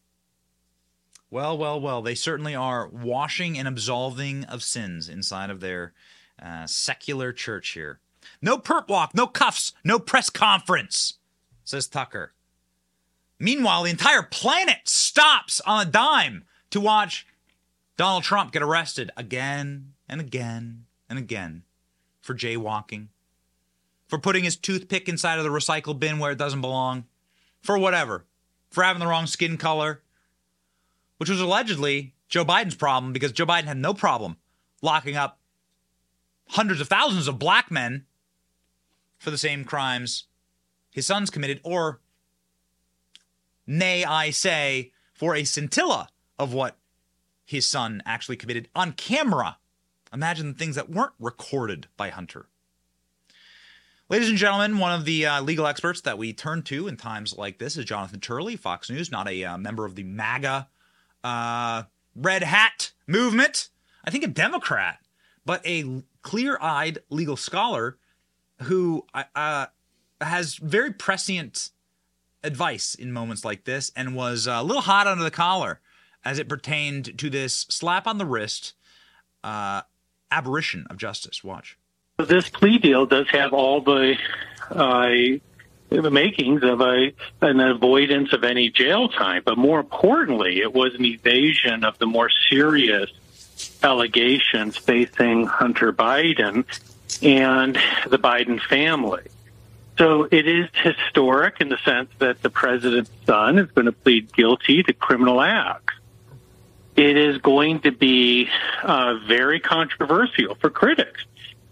[SPEAKER 1] Well, well, well, they certainly are washing and absolving of sins inside of their uh, secular church here. No perp walk, no cuffs, no press conference, says Tucker. Meanwhile, the entire planet stops on a dime to watch Donald Trump get arrested again and again and again for jaywalking, for putting his toothpick inside of the recycle bin where it doesn't belong, for whatever, for having the wrong skin color, which was allegedly Joe Biden's problem because Joe Biden had no problem locking up hundreds of thousands of black men for the same crimes his sons committed, or nay, I say, for a scintilla of what his son actually committed on camera. Imagine the things that weren't recorded by Hunter. Ladies and gentlemen, one of the uh, legal experts that we turn to in times like this is Jonathan Turley, Fox News, not a uh, member of the MAGA uh, red hat movement. I think a Democrat, but a clear eyed legal scholar who uh, has very prescient advice in moments like this and was a little hot under the collar as it pertained to this slap on the wrist uh, aberration of justice. Watch.
[SPEAKER 17] This plea deal does have all the uh, makings of a an avoidance of any jail time, but more importantly, it was an evasion of the more serious allegations facing Hunter Biden and the Biden family. So it is historic in the sense that the president's son is going to plead guilty to criminal acts. It is going to be uh, very controversial for critics.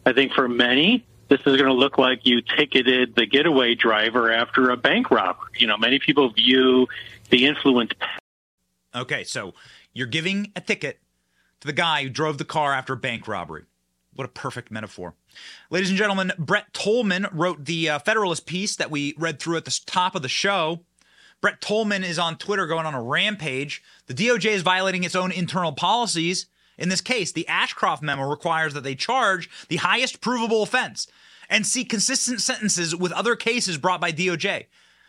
[SPEAKER 17] I think for many, this is going to look like you ticketed the getaway driver after a bank robbery. You know, many people view the influence.
[SPEAKER 1] Okay, so you're giving a ticket to the guy who drove the car after a bank robbery. What a perfect metaphor. Ladies and gentlemen, Brett Tolman wrote the uh, Federalist piece that we read through at the top of the show. Brett Tolman is on Twitter going on a rampage. The DOJ is violating its own internal policies. In this case, the Ashcroft memo requires that they charge the highest provable offense and seek consistent sentences with other cases brought by DOJ.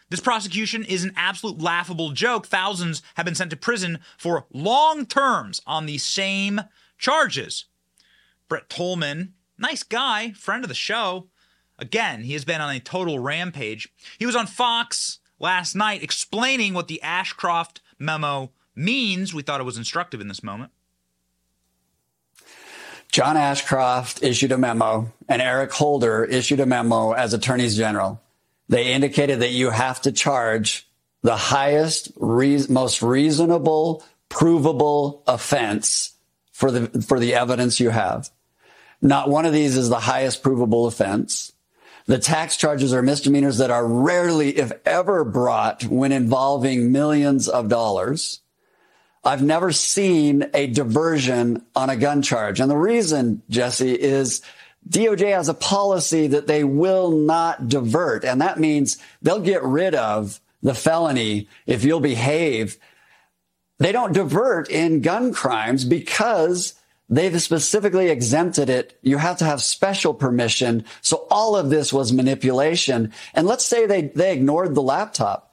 [SPEAKER 1] This prosecution is an absolute laughable joke. Thousands have been sent to prison for long terms on the same charges. Brett Tolman, nice guy, friend of the show. Again, he has been on a total rampage. He was on Fox last night explaining what the Ashcroft memo means. We thought it was instructive in this moment.
[SPEAKER 18] John Ashcroft issued a memo and Eric Holder issued a memo as attorneys general. They indicated that you have to charge the highest, re- most reasonable, provable offense for the, for the evidence you have. Not one of these is the highest provable offense. The tax charges are misdemeanors that are rarely, if ever, brought when involving millions of dollars. I've never seen a diversion on a gun charge. And the reason, Jesse, is DOJ has a policy that they will not divert. And that means they'll get rid of the felony if you'll behave. They don't divert in gun crimes because they've specifically exempted it. You have to have special permission. So all of this was manipulation. And let's say they, they ignored the laptop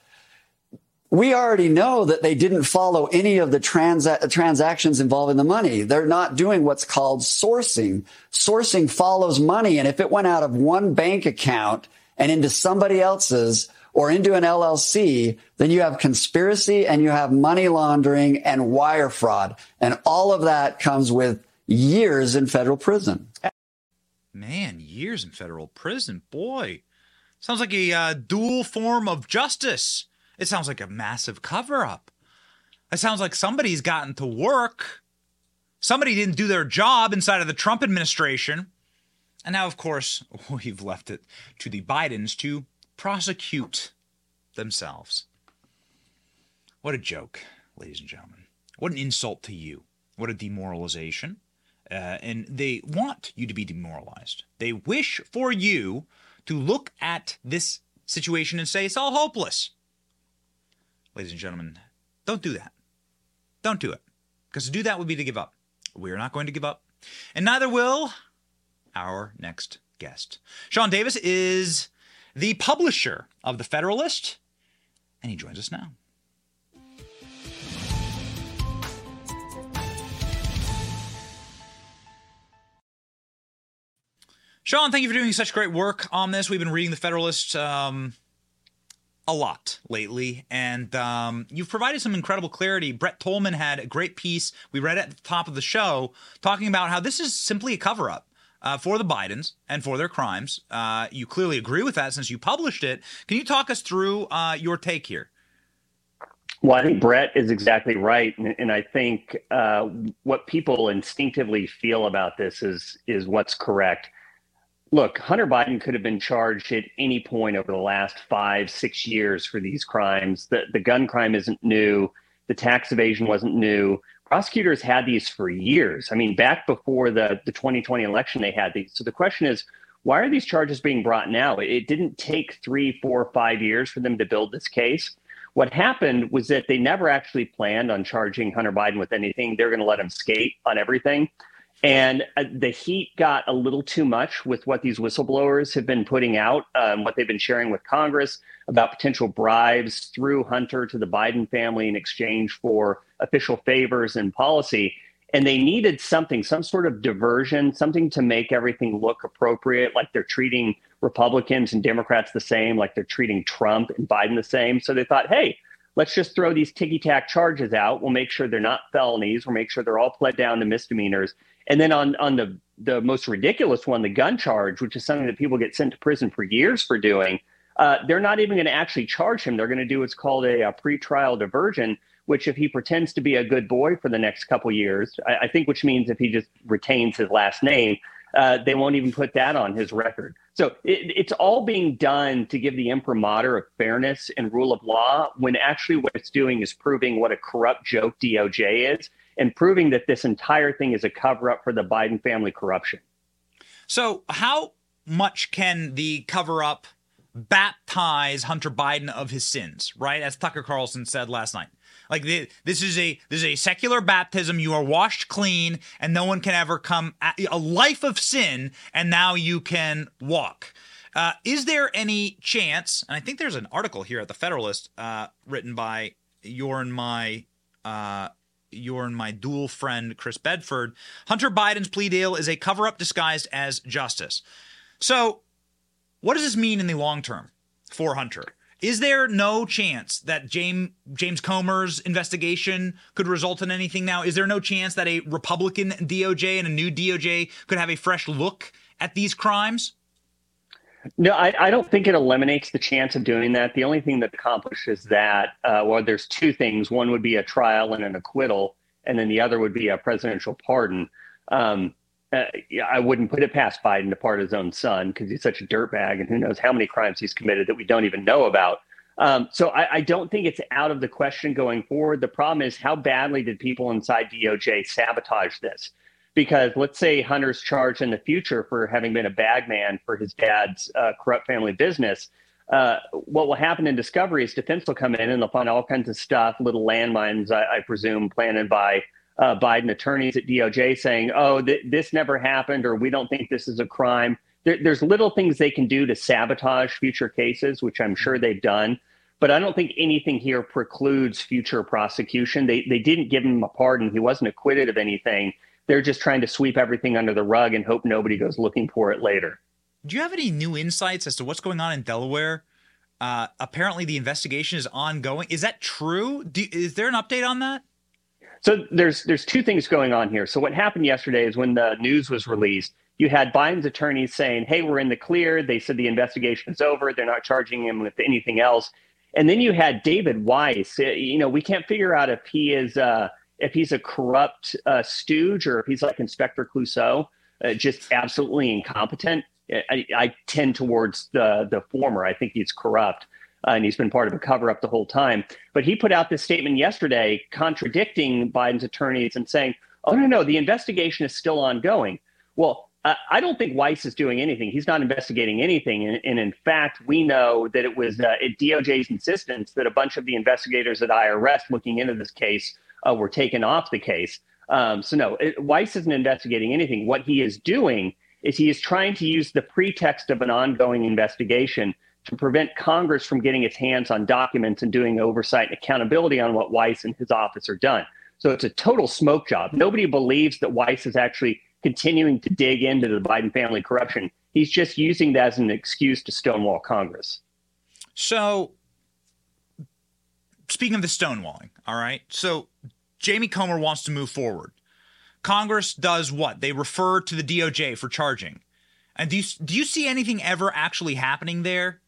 [SPEAKER 18] we already know that they didn't follow any of the transa- transactions involving the money. They're not doing what's called sourcing. Sourcing follows money. And if it went out of one bank account and into somebody else's or into an LLC, then you have conspiracy and you have money laundering and wire fraud. And all of that comes with years in federal prison.
[SPEAKER 1] Man, years in federal prison. Boy, sounds like a uh, dual form of justice. It sounds like a massive cover up. It sounds like somebody's gotten to work. Somebody didn't do their job inside of the Trump administration. And now, of course, we've left it to the Bidens to prosecute themselves. What a joke, ladies and gentlemen. What an insult to you. What a demoralization. Uh, and they want you to be demoralized. They wish for you to look at this situation and say it's all hopeless ladies and gentlemen, don't do that. Don't do it. Because to do that would be to give up. We are not going to give up. And neither will our next guest. Sean Davis is the publisher of The Federalist and he joins us now. Sean, thank you for doing such great work on this. We've been reading the Federalist um, a lot lately, and um, you've provided some incredible clarity. Brett Tolman had a great piece we read at the top of the show talking about how this is simply a cover up. Uh, for the Bidens and for their crimes. Uh, you clearly agree with that since you published it. Can you talk us through uh, your take here?
[SPEAKER 19] Well, I think Brett is exactly right, and, and I think uh, what people instinctively feel about this is is what's correct look, Hunter Biden could have been charged at any point over the last five, six years for these crimes. The, the gun crime isn't new. The tax evasion wasn't new. Prosecutors had these for years. I mean, back before the, the 2020 election, they had these. So the question is, why are these charges being brought now? It didn't take three, four, five years for them to build this case. What happened was that they never actually planned on charging Hunter Biden with anything. They're going to let him skate on everything. And uh, the heat got a little too much with what these whistleblowers have been putting out, um, what they've been sharing with Congress about potential bribes through Hunter to the Biden family in exchange for official favors and policy. And they needed something, some sort of diversion, something to make everything look appropriate, like they're treating Republicans and Democrats the same, like they're treating Trump and Biden the same. So they thought, hey, let's just throw these ticky tack charges out. We'll make sure they're not felonies. We'll make sure they're all pled down to misdemeanors. And then on on the the most ridiculous one, the gun charge, which is something that people get sent to prison for years for doing, uh, they're not even going to actually charge him. They're going to do what's called a, a pretrial diversion, which if he pretends to be a good boy for the next couple years, I, I think which means if he just retains his last name, uh, they won't even put that on his record. So it, it's all being done to give the imprimatur of fairness and rule of law, when actually what it's doing is proving what a corrupt joke DOJ is and proving that this entire thing is a cover up for the Biden family corruption.
[SPEAKER 1] So, how much can the cover up baptize Hunter Biden of his sins, right? As Tucker Carlson said last night. Like the, this is a this is a secular baptism. You are washed clean, and no one can ever come at, a life of sin, and now you can walk. Uh, is there any chance? And I think there's an article here at the Federalist uh, written by your and my uh, your and my dual friend Chris Bedford. Hunter Biden's plea deal is a cover up disguised as justice. So, what does this mean in the long term for Hunter? Is there no chance that James James Comer's investigation could result in anything now? Is there no chance that a Republican DOJ and a new DOJ could have a fresh look at these crimes?
[SPEAKER 19] No, I, I, don't think it eliminates the chance of doing that. The only thing that accomplishes that, uh, well, there's two things. One would be a trial and an acquittal, and then the other would be a presidential pardon. Um, uh, I wouldn't put it past Biden to pardon his own son because he's such a dirtbag, and who knows how many crimes he's committed that we don't even know about. Um, so I, I, don't think it's out of the question going forward. The problem is how badly did people inside DOJ sabotage this? Because let's say Hunter's charged in the future for having been a bagman for his dad's uh, corrupt family business. Uh, what will happen in discovery is defense will come in and they'll find all kinds of stuff, little landmines, I, I presume, planted by uh, Biden attorneys at DOJ saying, oh, th- this never happened, or we don't think this is a crime. There, there's little things they can do to sabotage future cases, which I'm sure they've done. But I don't think anything here precludes future prosecution. They, they didn't give him a pardon. He wasn't acquitted of anything they're just trying to sweep everything under the rug and hope nobody goes looking for it later.
[SPEAKER 1] Do you have any new insights as to what's going on in Delaware? Uh, apparently, the investigation is ongoing. Is that true? Do, is there an update on that?
[SPEAKER 19] So there's there's two things going on here. So what happened yesterday is when the news was released, you had Biden's attorneys saying, "Hey, we're in the clear." They said the investigation is over. They're not charging him with anything else. And then you had David Weiss. You know, we can't figure out if he is. Uh, if he's a corrupt uh, stooge or if he's like Inspector Clouseau, uh, just absolutely incompetent. I, I, tend towards the the former. I think he's corrupt, uh, and he's been part of a cover up the whole time. But he put out this statement yesterday contradicting Biden's attorneys and saying, "Oh no, no, the investigation is still ongoing." Well, I don't think Weiss is doing anything. He's not investigating anything. And, and in fact, we know that it was uh, at DOJ's insistence that a bunch of the investigators at IRS looking into this case uh, were taken off the case. Um, so no, it, Weiss isn't investigating anything. What he is doing is he is trying to use the pretext of an ongoing investigation to prevent Congress from getting its hands on documents and doing oversight and accountability on what Weiss and his office are done. So it's a total smoke job. Nobody believes that Weiss is actually continuing to dig into the Biden family corruption. He's just using that as an excuse to stonewall Congress.
[SPEAKER 1] So, speaking of the stonewalling, all right. So, Jamie Comer wants to move forward. Congress does what? They refer to the DOJ for charging. And do you do you see anything ever actually happening there?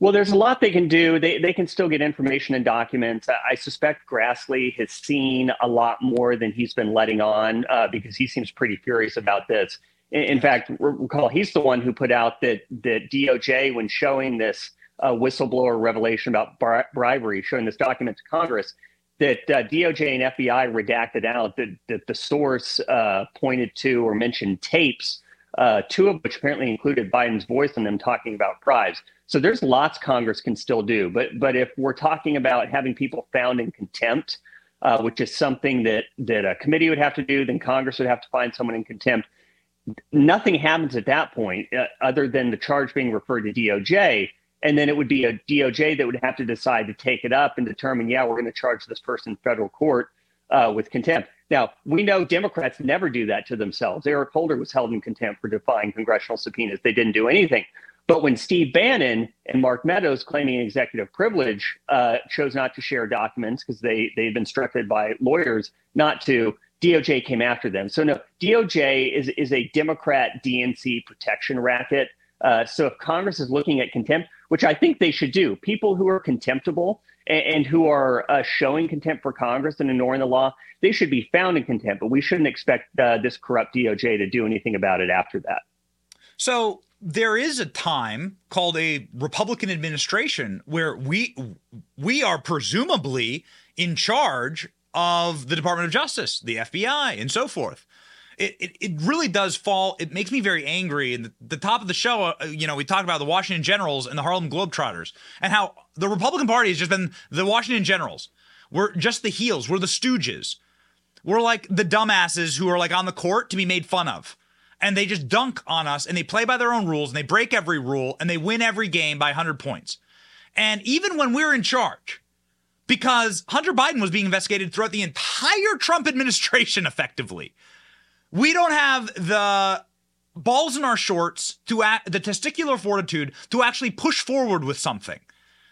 [SPEAKER 19] Well, there's a lot they can do. They, they can still get information and documents. I suspect Grassley has seen a lot more than he's been letting on uh, because he seems pretty furious about this. In, in, fact, recall he's the one who put out that that DOJ, when showing this uh, whistleblower revelation about bri- bribery, showing this document to Congress, that uh, DOJ and FBI redacted out that, that the source uh, pointed to or mentioned tapes, uh, two of which apparently included Biden's voice in them talking about bribes. So there's lots Congress can still do. But but if we're talking about having people found in contempt, uh, which is something that that a committee would have to do, then Congress would have to find someone in contempt. Nothing happens at that point uh, other than the charge being referred to DOJ. And then it would be a DOJ that would have to decide to take it up and determine, yeah, we're going to charge this person in federal court uh, with contempt. Now, we know Democrats never do that to themselves. Eric Holder was held in contempt for defying congressional subpoenas. They didn't do anything. But when Steve Bannon and Mark Meadows, claiming executive privilege, uh, chose not to share documents because they they've been instructed by lawyers not to, DOJ came after them. So no, DOJ is is a Democrat DNC protection racket. Uh, so if Congress is looking at contempt, which I think they should do, people who are contemptible and, and who are uh, showing contempt for Congress and ignoring the law, they should be found in contempt. But we shouldn't expect uh, this corrupt DOJ to do anything about it after that.
[SPEAKER 1] So there is a time called a Republican administration where we we are presumably in charge of the Department of Justice, the FBI, and so forth. It, it, it really does fall. It makes me very angry. And the, the top of the show, uh, you know, we talked about the Washington Generals and the Harlem Globetrotters and how the Republican Party has just been the Washington Generals. We're just the heels. We're the stooges. We're like the dumbasses who are like on the court to be made fun of and they just dunk on us and they play by their own rules and they break every rule and they win every game by 100 points. And even when we're in charge, because Hunter Biden was being investigated throughout the entire Trump administration effectively, we don't have the balls in our shorts to act, the testicular fortitude to actually push forward with something,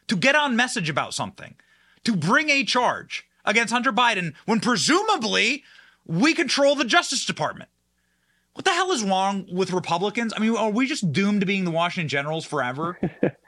[SPEAKER 1] to get on message about something, to bring a charge against Hunter Biden when presumably we control the Justice Department. What the hell is wrong with Republicans? I mean, are we just doomed to being the Washington Generals forever?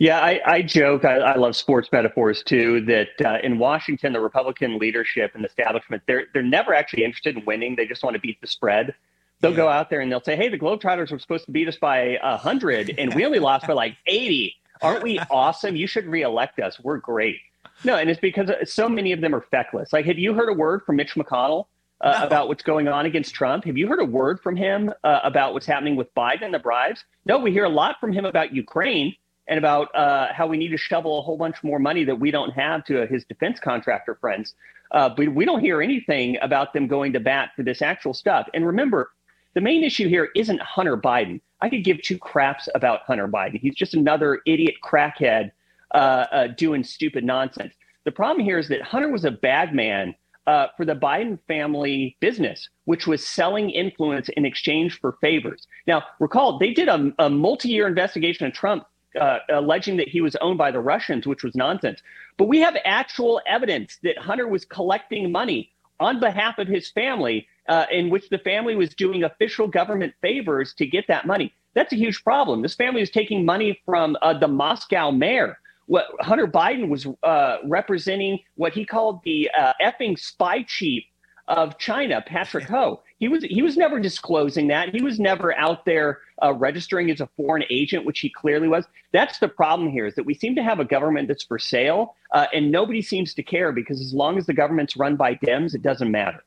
[SPEAKER 19] yeah, I, I joke. I, I, love sports metaphors too. That uh, in Washington, the Republican leadership and establishment they're they're never actually interested in winning. They just want to beat the spread. They'll yeah. go out there and they'll say, "Hey, the Globetrotters were supposed to beat us by hundred, and we only lost by like 80. Aren't we awesome? You should reelect us. We're great." No, and it's because so many of them are feckless. Like, have you heard a word from Mitch McConnell? uh, no. about what's going on against Trump. Have you heard a word from him uh, about what's happening with Biden and the bribes? No, we hear a lot from him about Ukraine and about uh, how we need to shovel a whole bunch more money that we don't have to his defense contractor friends. Uh, but we don't hear anything about them going to bat for this actual stuff. And remember, the main issue here isn't Hunter Biden. I could give two craps about Hunter Biden. He's just another idiot crackhead uh, uh, doing stupid nonsense. The problem here is that Hunter was a bad man uh, for the Biden family business, which was selling influence in exchange for favors. Now, recall they did a, a multi-year investigation of Trump, uh, alleging that he was owned by the Russians, which was nonsense. But we have actual evidence that Hunter was collecting money on behalf of his family, uh, in which the family was doing official government favors to get that money. That's a huge problem. This family was taking money from uh, the Moscow mayor what Hunter Biden was uh, representing what he called the uh, effing spy chief of China, Patrick Ho. He was he was never disclosing that. He was never out there uh, registering as a foreign agent, which he clearly was. That's the problem here: is that we seem to have a government that's for sale, uh, and nobody seems to care because as long as the government's run by Dems, it doesn't matter.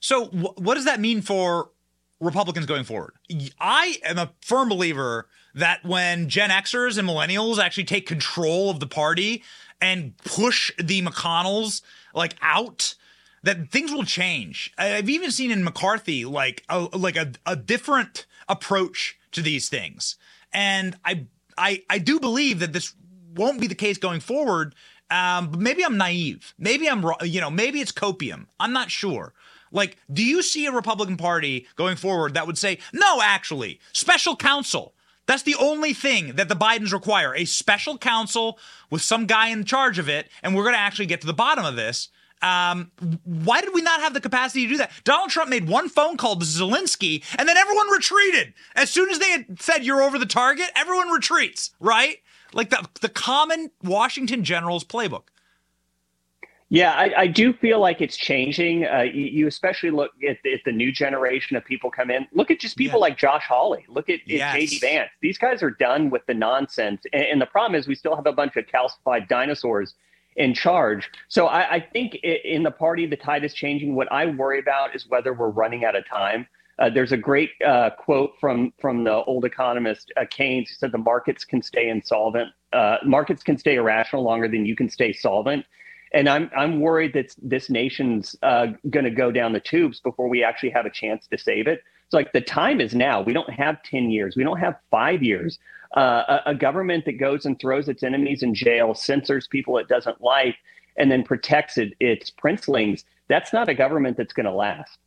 [SPEAKER 1] So, what does that mean for Republicans going forward? I am a firm believer that when Gen Xers and millennials actually take control of the party and push the McConnells like out, that things will change. I've even seen in McCarthy like a like a, a different approach to these things. And I I I do believe that this won't be the case going forward. Um, but maybe I'm naive. Maybe I'm. You know, maybe it's copium. I'm not sure. Like, do you see a Republican Party going forward that would say, no, actually, special counsel? That's the only thing that the Bidens require a special counsel with some guy in charge of it, and we're going to actually get to the bottom of this. Um, why did we not have the capacity to do that? Donald Trump made one phone call to Zelensky, and then everyone retreated. As soon as they had said you're over the target, everyone retreats, right? Like the the common Washington Generals playbook.
[SPEAKER 19] Yeah, I, I, do feel like it's changing. Uh, you, you, especially look at, at, the new generation of people come in. Look at just people yeah. like Josh Hawley. Look at, yes. JD Vance. These guys are done with the nonsense. And, and, the problem is we still have a bunch of calcified dinosaurs in charge. So I, I think in the party, the tide is changing. What I worry about is whether we're running out of time. Uh, there's a great uh, quote from from the old economist uh, Keynes who said the markets can stay insolvent. Uh, markets can stay irrational longer than you can stay solvent and I'm I'm worried that this nation's uh, going to go down the tubes before we actually have a chance to save it. So like the time is now. We don't have ten years. We don't have five years. Uh, a, government that goes and throws its enemies in jail, censors people it doesn't like, and then protects it, its princelings. That's not a government that's going to last.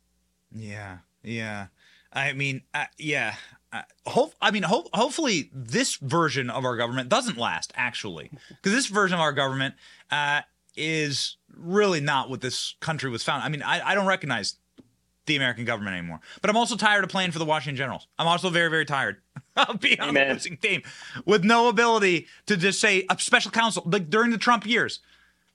[SPEAKER 1] Yeah, yeah. I mean, uh, yeah. Uh, hope I mean, ho- hopefully this version of our government doesn't last. Actually, because this version of our government uh, is really not what this country was found. I mean, I, I don't recognize the American government anymore. But I'm also tired of playing for the Washington Generals. I'm also very, very tired of being on the losing team with no ability to just say a special counsel, like during the Trump years.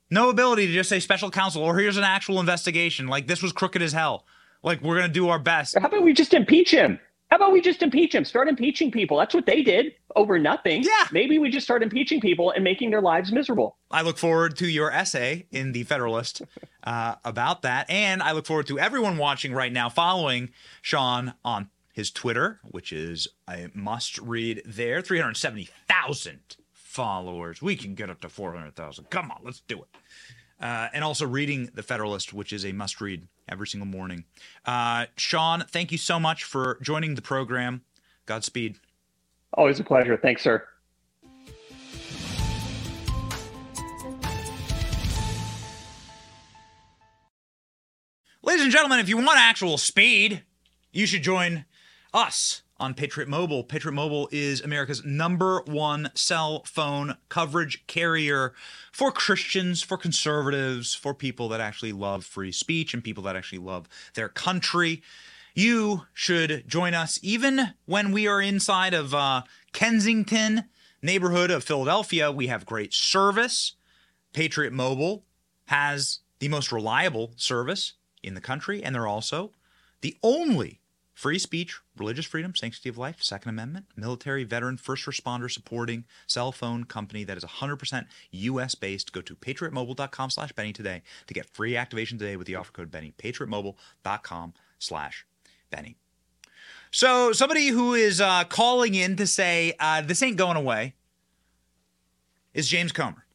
[SPEAKER 1] No ability to just say special counsel or here's an actual investigation. Like this was crooked as hell. Like we're gonna do our best.
[SPEAKER 19] How about we just impeach him? How about we just impeach him? Start impeaching people. That's what they did over nothing.
[SPEAKER 1] Yeah.
[SPEAKER 19] Maybe we just start impeaching people and making their lives miserable.
[SPEAKER 1] I look forward to your essay in the Federalist uh, about that. And I look forward to everyone watching right now following Sean on his Twitter, which is a must read there. 370,000 followers. We can get up to 400,000. Come on, let's do it. Uh, and also reading The Federalist, which is a must read every single morning. Uh, Sean, thank you so much for joining the program. Godspeed.
[SPEAKER 19] Always a pleasure. Thanks, sir.
[SPEAKER 1] Ladies and gentlemen, if you want actual speed, you should join us on Patriot Mobile. Patriot Mobile is America's number one cell phone coverage carrier for Christians, for conservatives, for people that actually love free speech and people that actually love their country. You should join us even when we are inside of uh, Kensington, neighborhood of Philadelphia. We have great service. Patriot Mobile has the most reliable service in the country, and they're also the only Free speech, religious freedom, sanctity of life, Second Amendment, military, veteran, first responder supporting cell phone company that is 100% US based. Go to patriotmobile.com slash Benny today to get free activation today with the offer code Benny. Patriotmobile.com slash Benny. So somebody who is uh, calling in to say uh, this ain't going away is James Comer.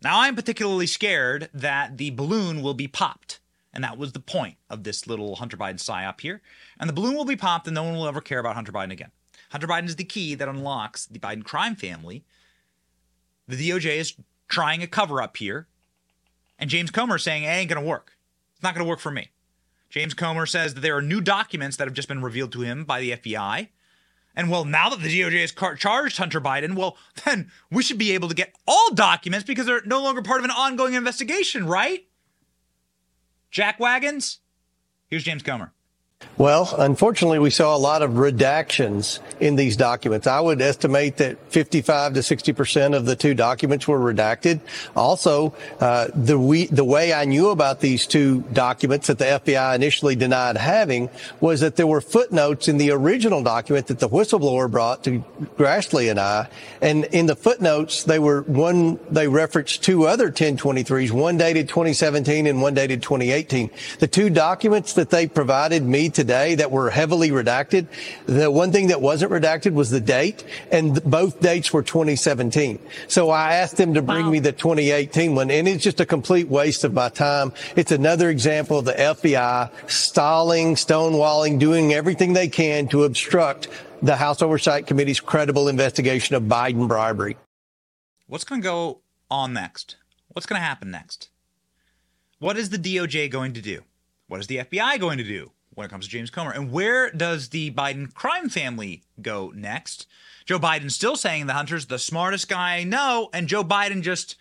[SPEAKER 1] Now I'm particularly scared that the balloon will be popped and that was the point of this little Hunter Biden psyop here. And the balloon will be popped and no one will ever care about Hunter Biden again. Hunter Biden is the key that unlocks the Biden crime family. The DOJ is trying a cover up here. And James Comer is saying, it ain't going to work. It's not going to work for me. James Comer says that there are new documents that have just been revealed to him by the FBI. And well, now that the DOJ has car- charged Hunter Biden, well, then we should be able to get all documents because they're no longer part of an ongoing investigation, right? Jack Wagons? Here's James Comer.
[SPEAKER 20] Well, unfortunately, we saw a lot of redactions in these documents. I would estimate that 55 to 60 percent of the two documents were redacted. Also, uh, the we, the way I knew about these two documents that the FBI initially denied having was that there were footnotes in the original document that the whistleblower brought to Grassley and I, and in the footnotes they were one they referenced two other 1023s, one dated 2017 and one dated 2018. The two documents that they provided me today that were heavily redacted. The one thing that wasn't redacted was the date, and both dates were 2017. So I asked them to bring wow. me the 2018 one, and it's just a complete waste of my time. It's another example of the FBI stalling, stonewalling, doing everything they can to obstruct the House Oversight Committee's credible investigation of Biden bribery.
[SPEAKER 1] What's going to go on next? What's going to happen next? What is the DOJ going to do? What is the FBI going to do when it comes to James Comer? And where does the Biden crime family go next? Joe Biden still saying the Hunter's the smartest guy I know, and Joe Biden just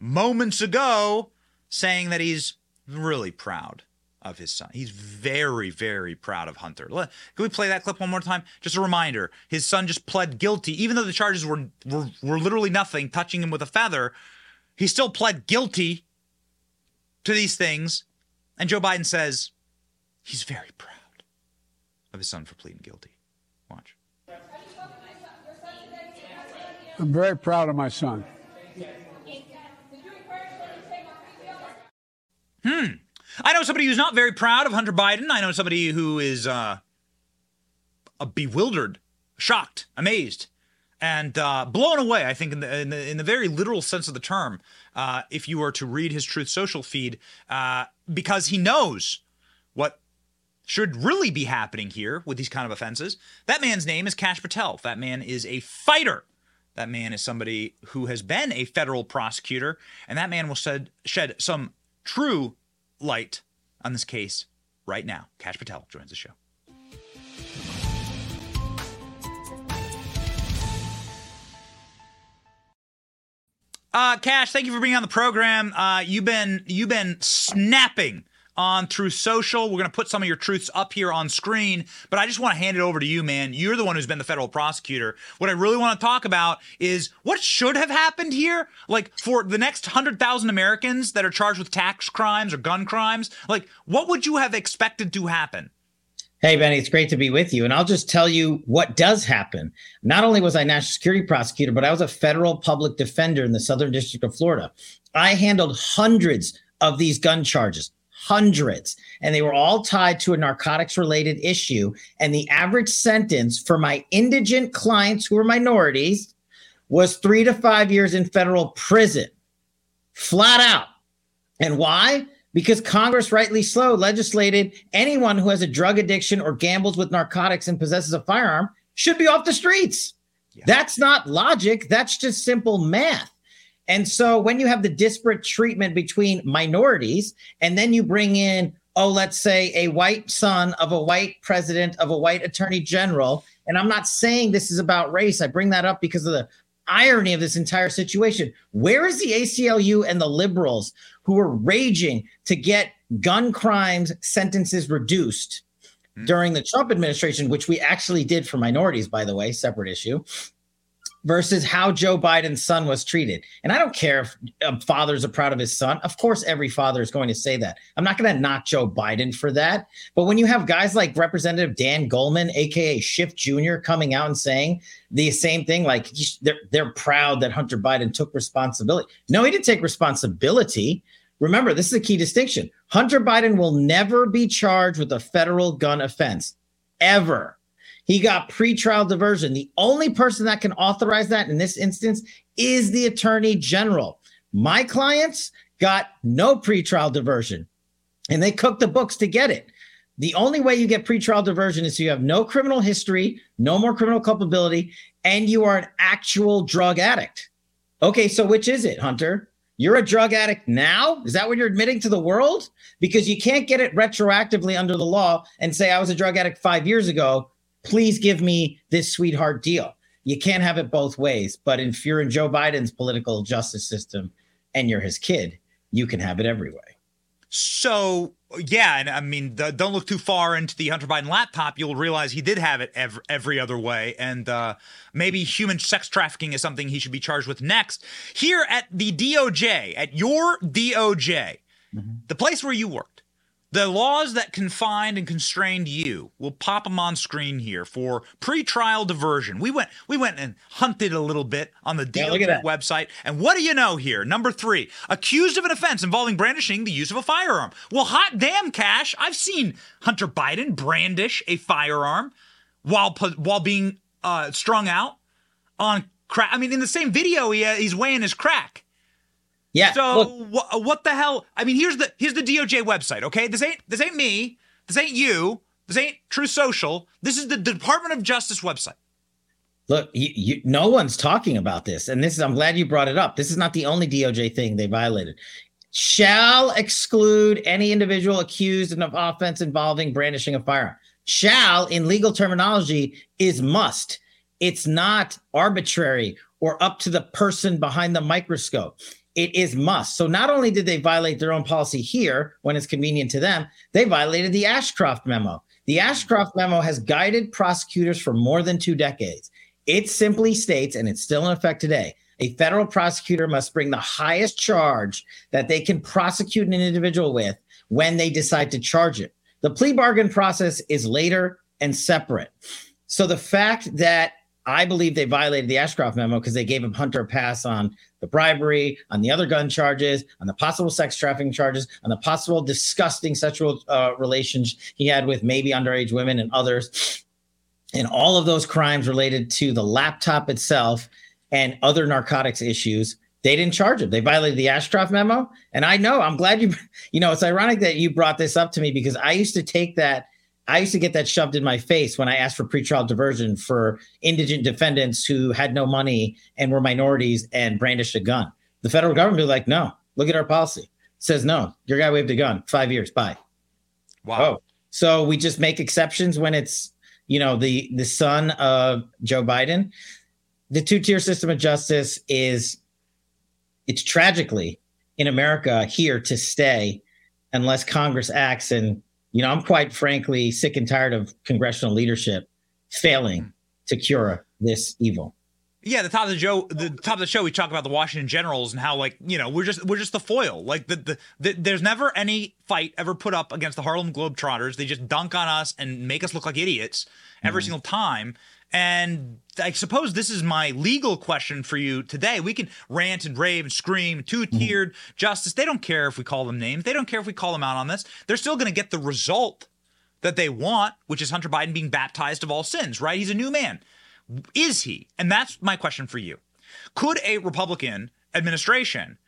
[SPEAKER 1] moments ago saying that he's really proud of his son. He's very, very proud of Hunter. Can we play that clip one more time? Just a reminder: his son just pled guilty, even though the charges were were, were literally nothing, touching him with a feather. He still pled guilty to these things, and Joe Biden says he's very proud of his son for pleading guilty. Watch.
[SPEAKER 15] I'm very proud of my son.
[SPEAKER 1] Hmm. I know somebody who's not very proud of Hunter Biden. I know somebody who is uh, bewildered, shocked, amazed, and uh, blown away. I think in the, in the, in the very literal sense of the term, uh, if you were to read his Truth Social feed, uh, because he knows what should really be happening here with these kind of offenses. That man's name is Kash Patel. That man is a fighter. That man is somebody who has been a federal prosecutor, and that man will shed, shed some true light on this case right now. Kash Patel joins the show. Uh, Kash, thank you for being on the program. Uh, you've been you've been snapping on Truth Social. We're going to put some of your truths up here on screen, but I just want to hand it over to you, man. You're the one who's been the federal prosecutor. What I really want to talk about is what should have happened here. Like for the next 100,000 Americans that are charged with tax crimes or gun crimes, like what would you have expected to happen?
[SPEAKER 21] Hey, Benny, it's great to be with you. And I'll just tell you what does happen. Not only was I national security prosecutor, but I was a federal public defender in the Southern District of Florida. I handled hundreds of these gun charges, hundreds, and they were all tied to a narcotics related issue. And the average sentence for my indigent clients who were minorities was three to five years in federal prison, flat out. And why? Because Congress, rightly so, legislated anyone who has a drug addiction or gambles with narcotics and possesses a firearm should be off the streets. Yeah. That's not logic. That's just simple math. And so when you have the disparate treatment between minorities, and then you bring in, oh, let's say a white son of a white president, of a white attorney general, and I'm not saying this is about race. I bring that up because of the irony of this entire situation. Where is the ACLU and the liberals who are raging to get gun crimes sentences reduced mm-hmm. during the Trump administration, which we actually did for minorities, by the way, separate issue? Versus how Joe Biden's son was treated. And I don't care if fathers are proud of his son. Of course, every father is going to say that. I'm not going to knock Joe Biden for that. But when you have guys like Representative Dan Goldman, aka Schiff Jr., coming out and saying the same thing, like they're, they're proud that Hunter Biden took responsibility. No, he didn't take responsibility. Remember, this is a key distinction. Hunter Biden will never be charged with a federal gun offense, ever. He got pretrial diversion. The only person that can authorize that in this instance is the attorney general. My clients got no pretrial diversion and they cooked the books to get it. The only way you get pretrial diversion is you have no criminal history, no more criminal culpability, and you are an actual drug addict. Okay, so which is it, Hunter? You're a drug addict now? Is that what you're admitting to the world? Because you can't get it retroactively under the law and say, I was a drug addict five years ago please give me this sweetheart deal. You can't have it both ways. But if you're in Joe Biden's political justice system and you're his kid, you can have it every way.
[SPEAKER 1] So yeah, and I mean, the, don't look too far into the Hunter Biden laptop. You'll realize he did have it every, every other way, and uh, maybe human sex trafficking is something he should be charged with next. Here at the DOJ, at your DOJ, mm-hmm. the place where you worked, The laws that confined and constrained you, we'll pop them on screen here for pretrial diversion. We went we went and hunted a little bit on the
[SPEAKER 21] Yeah,
[SPEAKER 1] DOJ
[SPEAKER 21] at
[SPEAKER 1] website. And what do you know here? Number three, accused of an offense involving brandishing the use of a firearm. Well, hot damn, Kash. I've seen Hunter Biden brandish a firearm while while being uh, strung out on crack. I mean, in the same video, he, uh, he's weighing his crack.
[SPEAKER 21] Yeah.
[SPEAKER 1] So wha- what the hell? I mean, here's the here's the DOJ website. Okay, this ain't this ain't me. This ain't you. This ain't Truth Social. This is the Department of Justice website.
[SPEAKER 21] Look, you, you, no one's talking about this, and this is. I'm glad you brought it up. This is not the only DOJ thing they violated. Shall exclude any individual accused of offense involving brandishing a firearm. Shall, in legal terminology, is must. It's not arbitrary or up to the person behind the microscope. It is must. So not only did they violate their own policy here when it's convenient to them, they violated the Ashcroft memo. The Ashcroft memo has guided prosecutors for more than two decades. It simply states, and it's still in effect today, a federal prosecutor must bring the highest charge that they can prosecute an individual with when they decide to charge it. The plea bargain process is later and separate. So the fact that I believe they violated the Ashcroft memo because they gave him Hunter a pass on the bribery, on the other gun charges, on the possible sex trafficking charges, on the possible disgusting sexual uh, relations he had with maybe underage women and others, and all of those crimes related to the laptop itself and other narcotics issues. They didn't charge him. They violated the Ashcroft memo. And I know, I'm glad you, you know, it's ironic that you brought this up to me because I used to take that I used to get that shoved in my face when I asked for pretrial diversion for indigent defendants who had no money and were minorities and brandished a gun. The federal government be like, no, look at our policy. It says no, your guy waved a gun, five years, bye.
[SPEAKER 1] Wow.
[SPEAKER 21] Oh, so we just make exceptions when it's you know the the son of Joe Biden. The two tier system of justice is it's tragically in America here to stay unless Congress acts and you know, I'm quite frankly sick and tired of congressional leadership failing to cure this evil.
[SPEAKER 1] Yeah, the top of the show, the top of the show, we talk about the Washington Generals and how, like, you know, we're just we're just the foil. Like, the, the, the there's never any fight ever put up against the Harlem Globetrotters. They just dunk on us and make us look like idiots every mm-hmm. single time. And I suppose this is my legal question for you today. We can rant and rave and scream, two tiered justice. They don't care if we call them names. They don't care if we call them out on this. They're still going to get the result that they want, which is Hunter Biden being baptized of all sins, right? He's a new man. Is he? And that's my question for you. Could a Republican administration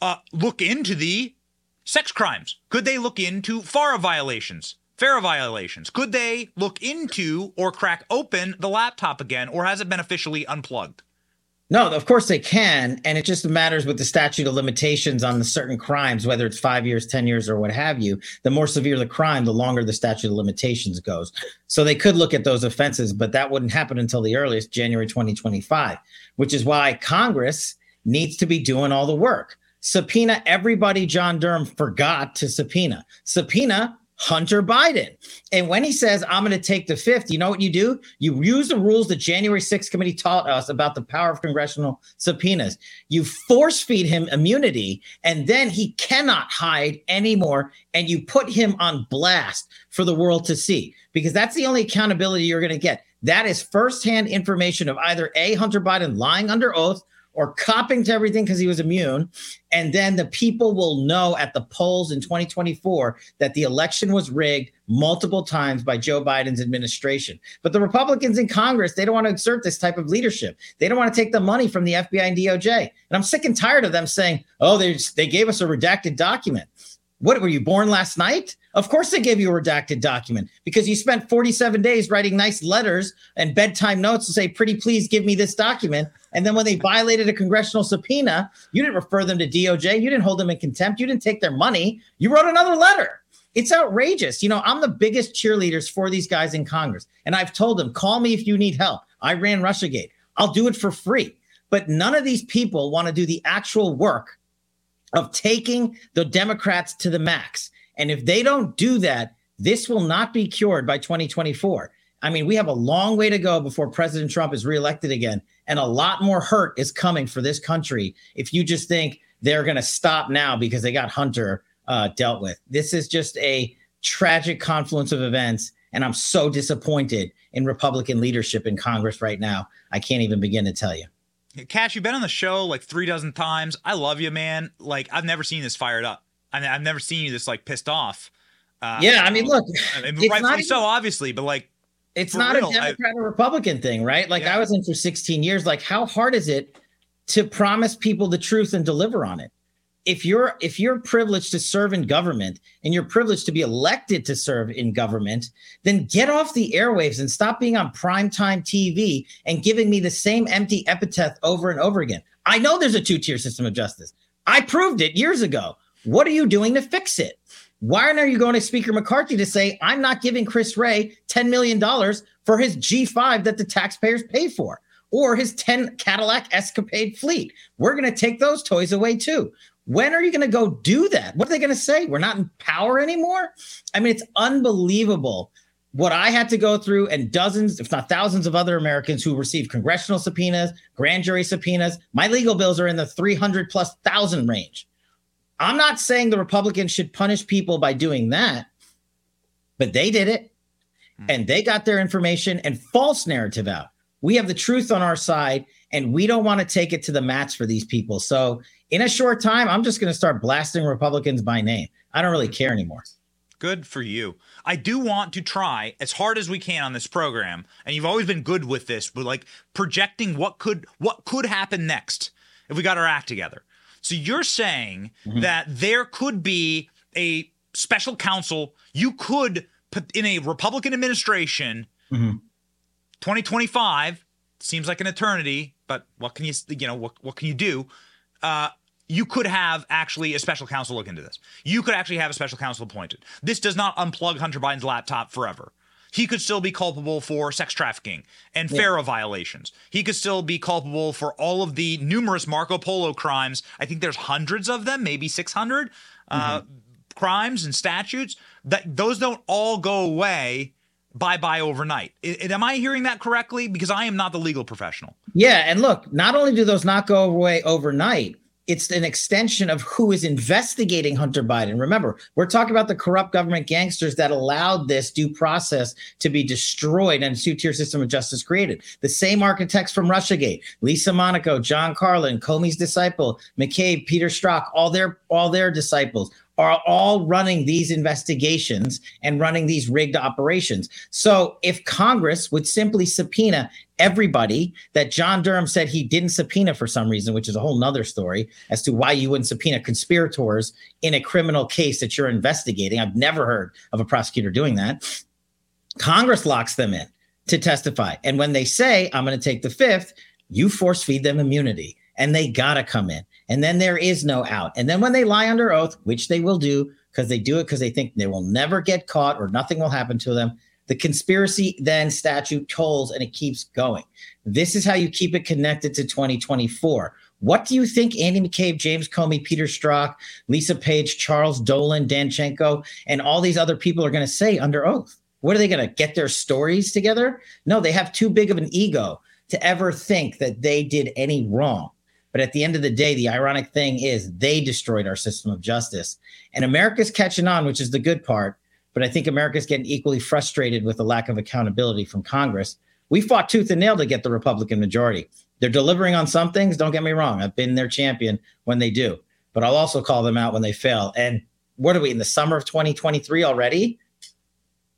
[SPEAKER 1] uh, look into the sex crimes? Could they look into FARA violations? FARA violations? Could they look into or crack open the laptop again, or has it been officially unplugged?
[SPEAKER 21] No, of course they can. And it just matters with the statute of limitations on the certain crimes, whether it's five years, 10 years, or what have you. The more severe the crime, the longer the statute of limitations goes. So they could look at those offenses, but that wouldn't happen until the earliest, January 2025, which is why Congress needs to be doing all the work. Subpoena everybody John Durham forgot to subpoena. Subpoena Hunter Biden. And when he says, I'm going to take the fifth, you know what you do? You use the rules the January 6th committee taught us about the power of congressional subpoenas. You force feed him immunity, and then he cannot hide anymore. And you put him on blast for the world to see, because that's the only accountability you're going to get. That is firsthand information of either A, Hunter Biden lying under oath or copping to everything because he was immune. And then the people will know at the polls in 2024 that the election was rigged multiple times by Joe Biden's administration. But the Republicans in Congress, they don't want to exert this type of leadership. They don't want to take the money from the FBI and DOJ. And I'm sick and tired of them saying, oh, they, they gave us a redacted document. What were you born last night? Of course, they gave you a redacted document because you spent 47 days writing nice letters and bedtime notes to say, pretty please give me this document. And then when they violated a congressional subpoena, you didn't refer them to DOJ. You didn't hold them in contempt. You didn't take their money. You wrote another letter. It's outrageous. You know, I'm the biggest cheerleaders for these guys in Congress. And I've told them, call me if you need help. I ran Russiagate. I'll do it for free. But none of these people want to do the actual work of taking the Democrats to the max. And if they don't do that, this will not be cured by 2024. I mean, we have a long way to go before President Trump is reelected again. And a lot more hurt is coming for this country if you just think they're going to stop now because they got Hunter uh, dealt with. This is just a tragic confluence of events. And I'm so disappointed in Republican leadership in Congress right now. I can't even begin to tell you.
[SPEAKER 1] Kash, you've been on the show like three dozen times. I love you, man. Like I've never seen this fired up. I mean, I've never seen you this like pissed off.
[SPEAKER 21] Uh, yeah, I mean, look,
[SPEAKER 1] I mean, rightfully so, obviously, but like,
[SPEAKER 21] it's not real, a Democrat I, or Republican thing, right? Like, yeah. I was in for 16 years. Like, how hard is it to promise people the truth and deliver on it? If you're if you're privileged to serve in government and you're privileged to be elected to serve in government then get off the airwaves and stop being on primetime tv and giving me the same empty epithet over and over again i know there's a two-tier system of justice i proved it years ago what are you doing to fix it why are you going to speaker mccarthy to say i'm not giving chris wray $10 million for his g5 that the taxpayers pay for or his 10 Cadillac Escapade fleet. We're going to take those toys away too. When are you going to go do that? What are they going to say? We're not in power anymore? I mean, it's unbelievable what I had to go through and dozens, if not thousands of other Americans who received congressional subpoenas, grand jury subpoenas. My legal bills are in the 300 plus thousand range. I'm not saying the Republicans should punish people by doing that, but they did it hmm. and they got their information and false narrative out. We have the truth on our side and we don't want to take it to the mats for these people. So in a short time, I'm just going to start blasting Republicans by name. I don't really care anymore.
[SPEAKER 1] Good for you. I do want to try as hard as we can on this program, and you've always been good with this, but like projecting what could what could happen next if we got our act together. So you're saying mm-hmm. that there could be a special counsel. You could put in a Republican administration. Mm-hmm. 2025 seems like an eternity, but what can you you know what what can you do? Uh, you could have actually a special counsel look into this. You could actually have a special counsel appointed. This does not unplug Hunter Biden's laptop forever. He could still be culpable for sex trafficking and yeah. FARA violations. He could still be culpable for all of the numerous Marco Polo crimes. I think there's hundreds of them, maybe 600 uh, mm-hmm. uh, crimes and statutes. That those don't all go away bye bye overnight. I, am I hearing that correctly? Because I am not the legal professional.
[SPEAKER 21] Yeah, and look, not only do those not go away overnight, it's an extension of who is investigating Hunter Biden. Remember, we're talking about the corrupt government gangsters that allowed this due process to be destroyed and a two-tier system of justice created. The same architects from Russiagate, Lisa Monaco, John Carlin, Comey's disciple, McCabe, Peter Strzok, all their all their disciples are all running these investigations and running these rigged operations. So if Congress would simply subpoena everybody that John Durham said he didn't subpoena for some reason, which is a whole nother story as to why you wouldn't subpoena conspirators in a criminal case that you're investigating. I've never heard of a prosecutor doing that. Congress locks them in to testify. And when they say, I'm going to take the fifth, you force feed them immunity and they got to come in. And then there is no out. And then when they lie under oath, which they will do because they do it because they think they will never get caught or nothing will happen to them, the conspiracy then statute tolls and it keeps going. This is how you keep it connected to 2024. What do you think Andy McCabe, James Comey, Peter Strzok, Lisa Page, Charles Dolan, Danchenko, and all these other people are going to say under oath? What are they going to get their stories together? No, they have too big of an ego to ever think that they did any wrong. But at the end of the day, the ironic thing is they destroyed our system of justice. And America's catching on, which is the good part. But I think America's getting equally frustrated with the lack of accountability from Congress. We fought tooth and nail to get the Republican majority. They're delivering on some things. Don't get me wrong. I've been their champion when they do, but I'll also call them out when they fail. And what are we in the summer of 2023 already?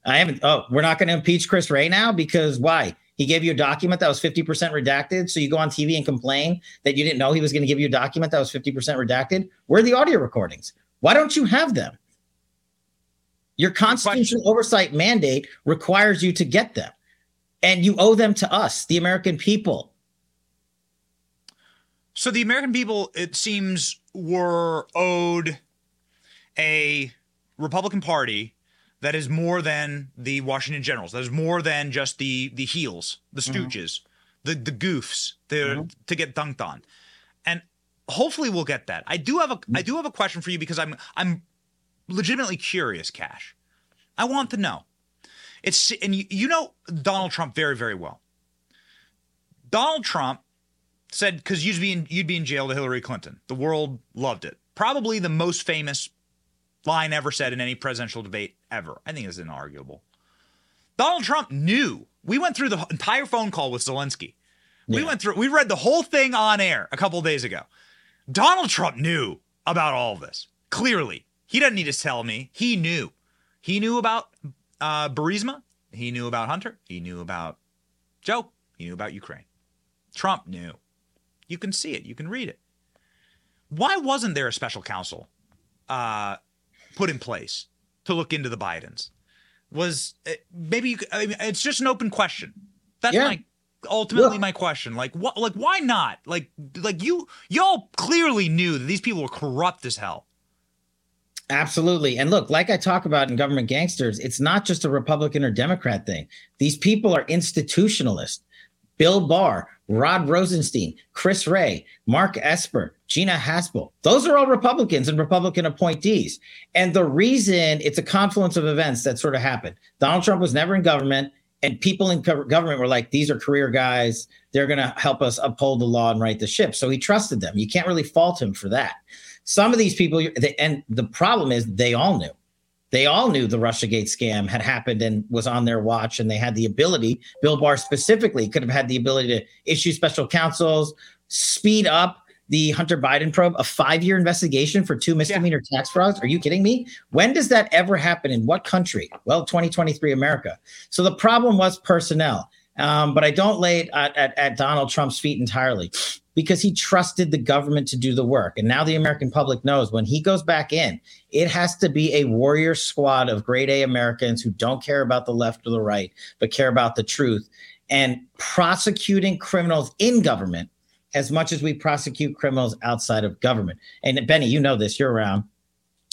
[SPEAKER 21] I haven't. Oh, we're not going to impeach Chris Wray now because why? He gave you a document that was 50% redacted. So you go on TV and complain that you didn't know he was going to give you a document that was 50% redacted. Where are the audio recordings? Why don't you have them? Your constitutional oversight mandate requires you to get them, and you owe them to us, the American people.
[SPEAKER 1] So the American people, it seems, were owed a Republican Party that is more than the Washington Generals. That is more than just the the heels, the mm-hmm. stooges, mm-hmm. the the goofs mm-hmm. to get dunked on. And hopefully we'll get that. I do have a I do have a question for you because I'm I'm legitimately curious, Kash. I want to know. It's and you, you know Donald Trump very very well. Donald Trump said because you'd be in, you'd be in jail to Hillary Clinton. The world loved it. Probably the most famous line ever said in any presidential debate ever. I think it's inarguable. Donald Trump knew. We went through the entire phone call with Zelensky. We went through, we read the whole thing on air a couple days ago. Donald Trump knew about all of this. Clearly. He doesn't need to tell me. He knew. He knew about uh, Burisma. He knew about Hunter. He knew about Joe. He knew about Ukraine. Trump knew. You can see it. You can read it. Why wasn't there a special counsel uh, put in place to look into the Bidens? Was uh, maybe you, I mean, it's just an open question. That's
[SPEAKER 21] Yeah.
[SPEAKER 1] my ultimately my question. Like what? Like why not? Like like you y'all clearly knew that these people were corrupt as hell.
[SPEAKER 21] Absolutely. And look, like I talk about in Government Gangsters, it's not just a Republican or Democrat thing. These people are institutionalists. Bill Barr, Rod Rosenstein, Chris Wray, Mark Esper, Gina Haspel. Those are all Republicans and Republican appointees. And the reason it's a confluence of events that sort of happened. Donald Trump was never in government, and people in government were like, these are career guys. They're going to help us uphold the law and right the ship. So he trusted them. You can't really fault him for that. Some of these people, and the problem is they all knew. They all knew the Russiagate scam had happened and was on their watch, and they had the ability. Bill Barr specifically could have had the ability to issue special counsels, speed up the Hunter Biden probe, a five-year investigation for two misdemeanor tax frauds. Are you kidding me? When does that ever happen in what country? Well, 2023 America. So the problem was personnel. Um, but I don't lay it at, at, at Donald Trump's feet entirely because he trusted the government to do the work. And now the American public knows when he goes back in, it has to be a warrior squad of grade A Americans who don't care about the left or the right, but care about the truth and prosecuting criminals in government as much as we prosecute criminals outside of government. And Benny, you know this, you're around.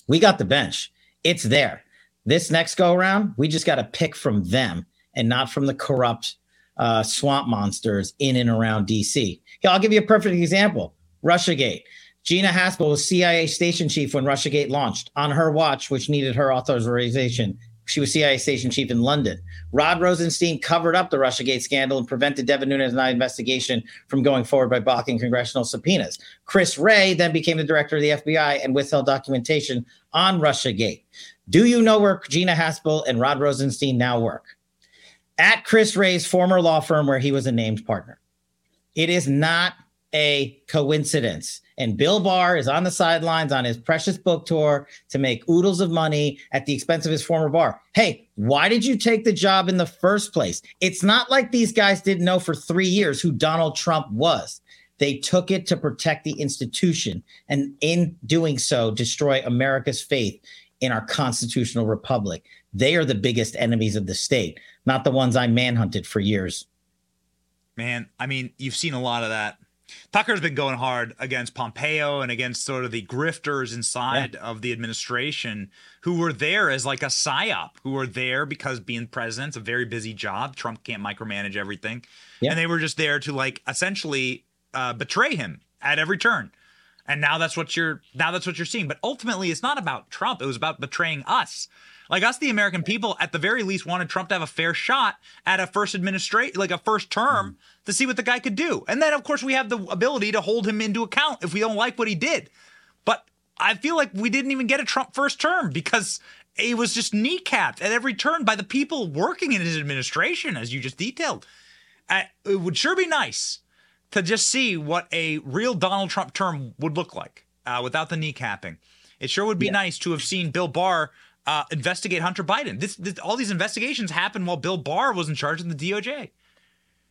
[SPEAKER 21] We got the bench, it's there. This next go around, we just got to pick from them and not from the corrupt uh, swamp monsters in and around DC. Here, I'll give you a perfect example Russiagate. Gina Haspel was CIA station chief when Russiagate launched on her watch, which needed her authorization. She was CIA station chief in London. Rod Rosenstein covered up the Russiagate scandal and prevented Devin Nunes investigation from going forward by blocking congressional subpoenas. Chris Wray then became the director of the FBI and withheld documentation on Russiagate. Do you know where Gina Haspel and Rod Rosenstein now work? At Chris Wray's former law firm where he was a named partner. It is not a coincidence. And Bill Barr is on the sidelines on his precious book tour to make oodles of money at the expense of his former bar. Hey, why did you take the job in the first place? It's not like these guys didn't know for three years who Donald Trump was. They took it to protect the institution, and in doing so, destroy America's faith in our constitutional republic. They are the biggest enemies of the state, not the ones I manhunted for years.
[SPEAKER 1] Man, I mean, you've seen a lot of that. Tucker's been going hard against Pompeo and against sort of the grifters inside of the administration who were there as like a psyop, who were there because being president's a very busy job. Trump can't micromanage everything. And they were just there to like essentially uh, betray him at every turn. And now that's what you're now that's what you're seeing. But ultimately, it's not about Trump. It was about betraying us. Like us, the American people, at the very least, wanted Trump to have a fair shot at a first administrate, like a first term, to see what the guy could do. And then, of course, we have the ability to hold him into account if we don't like what he did. But I feel like we didn't even get a Trump first term because he was just kneecapped at every turn by the people working in his administration, as you just detailed. Uh, it would sure be nice to just see what a real Donald Trump term would look like uh, without the kneecapping. It sure would be nice to have seen Bill Barr uh, investigate Hunter Biden. This, this, all these investigations happened while Bill Barr was in charge of the DOJ.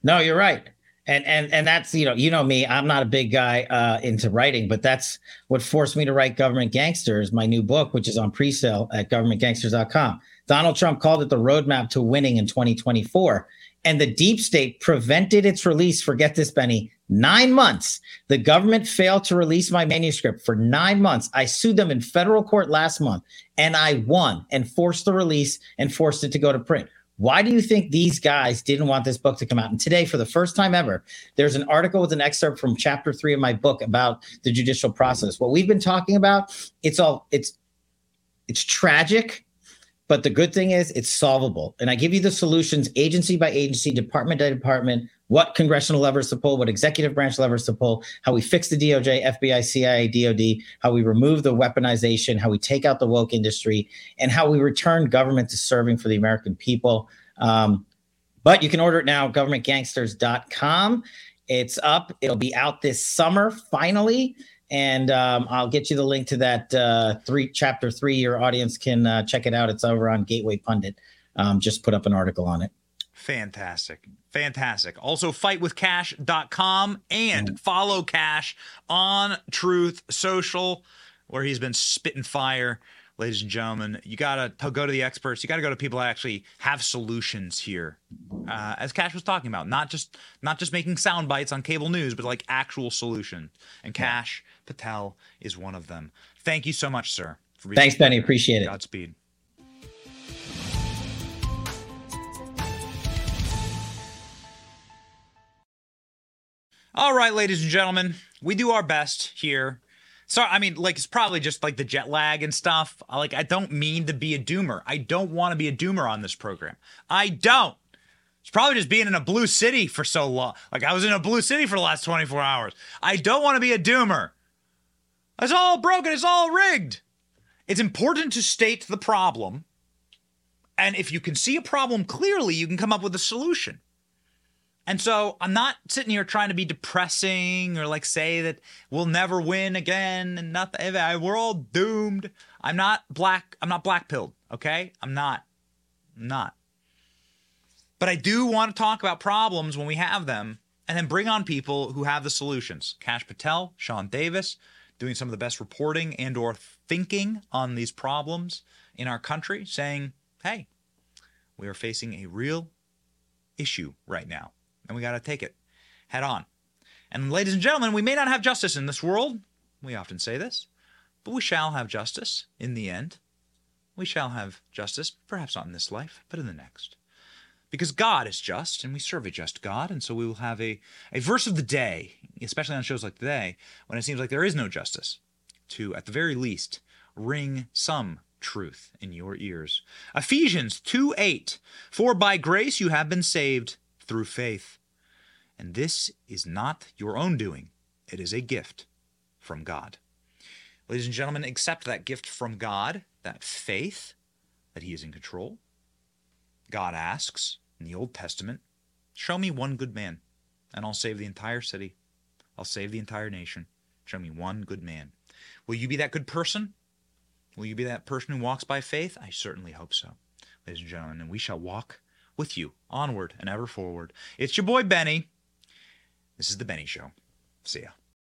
[SPEAKER 21] No, you're right. And and and that's you know you know me I'm not a big guy uh, into writing but that's what forced me to write Government Gangsters my new book which is on pre-sale at governmentgangsters.com. Donald Trump called it the roadmap to winning in 2024 and the deep state prevented its release forget this Benny 9 months. The government failed to release my manuscript for 9 months. I sued them in federal court last month and I won and forced the release and forced it to go to print. Why do you think these guys didn't want this book to come out? And today, for the first time ever, there's an article with an excerpt from chapter three of my book about the judicial process. What we've been talking about, it's all it's it's tragic, but the good thing is it's solvable. And I give you the solutions agency by agency, department by department, what congressional levers to pull, what executive branch levers to pull, how we fix the DOJ, FBI, CIA, DOD, how we remove the weaponization, how we take out the woke industry, and how we return government to serving for the American people. Um, but you can order it now, governmentgangsters.com. It's up. It'll be out this summer, finally. And um, I'll get you the link to that uh, three chapter three. Your audience can uh, check it out. It's over on Gateway Pundit. Um, just put up an article on it.
[SPEAKER 1] Fantastic. Fantastic. Also, fightwithkash.com and follow Kash on Truth Social, where he's been spitting fire. Ladies and gentlemen, you got to go to the experts. You got to go to people that actually have solutions here. Uh, as Kash was talking about, not just not just making sound bites on cable news, but like actual solution. And Kash Patel is one of them. Thank you so much, sir.
[SPEAKER 21] Thanks, Benny. Appreciate it.
[SPEAKER 1] Godspeed. All right, ladies and gentlemen, we do our best here. Sorry, I mean, like it's probably just like the jet lag and stuff. Like I don't mean to be a doomer. I don't want to be a doomer on this program. I don't. It's probably just being in a blue city for so long. Like I was in a blue city for the last 24 hours. I don't want to be a doomer. It's all broken. It's all rigged. It's important to state the problem. And if you can see a problem clearly, you can come up with a solution. And so I'm not sitting here trying to be depressing or like say that we'll never win again and nothing. Eh, eh, we're all doomed. I'm not black. I'm not black pilled. Okay. I'm not. I'm not. But I do want to talk about problems when we have them and then bring on people who have the solutions. Kash Patel, Sean Davis, doing some of the best reporting and or thinking on these problems in our country, saying, hey, we are facing a real issue right now and we got to take it head on. And ladies and gentlemen, we may not have justice in this world. We often say this, but we shall have justice in the end. We shall have justice, perhaps not in this life, but in the next. Because God is just, and we serve a just God, and so we will have a, a verse of the day, especially on shows like today, when it seems like there is no justice, to, at the very least, ring some truth in your ears. Ephesians 2 8. For by grace you have been saved through faith and this is not your own doing, it is a gift from God. Ladies and gentlemen, accept that gift from God, that faith that He is in control. God asks in the Old Testament, Show me one good man, and I'll save the entire city. I'll save the entire nation. Show me one good man. Will you be that good person? Will you be that person who walks by faith? I certainly hope so, ladies and gentlemen, and we shall walk with you onward and ever forward. It's your boy Benny. This is The Benny Show. See ya.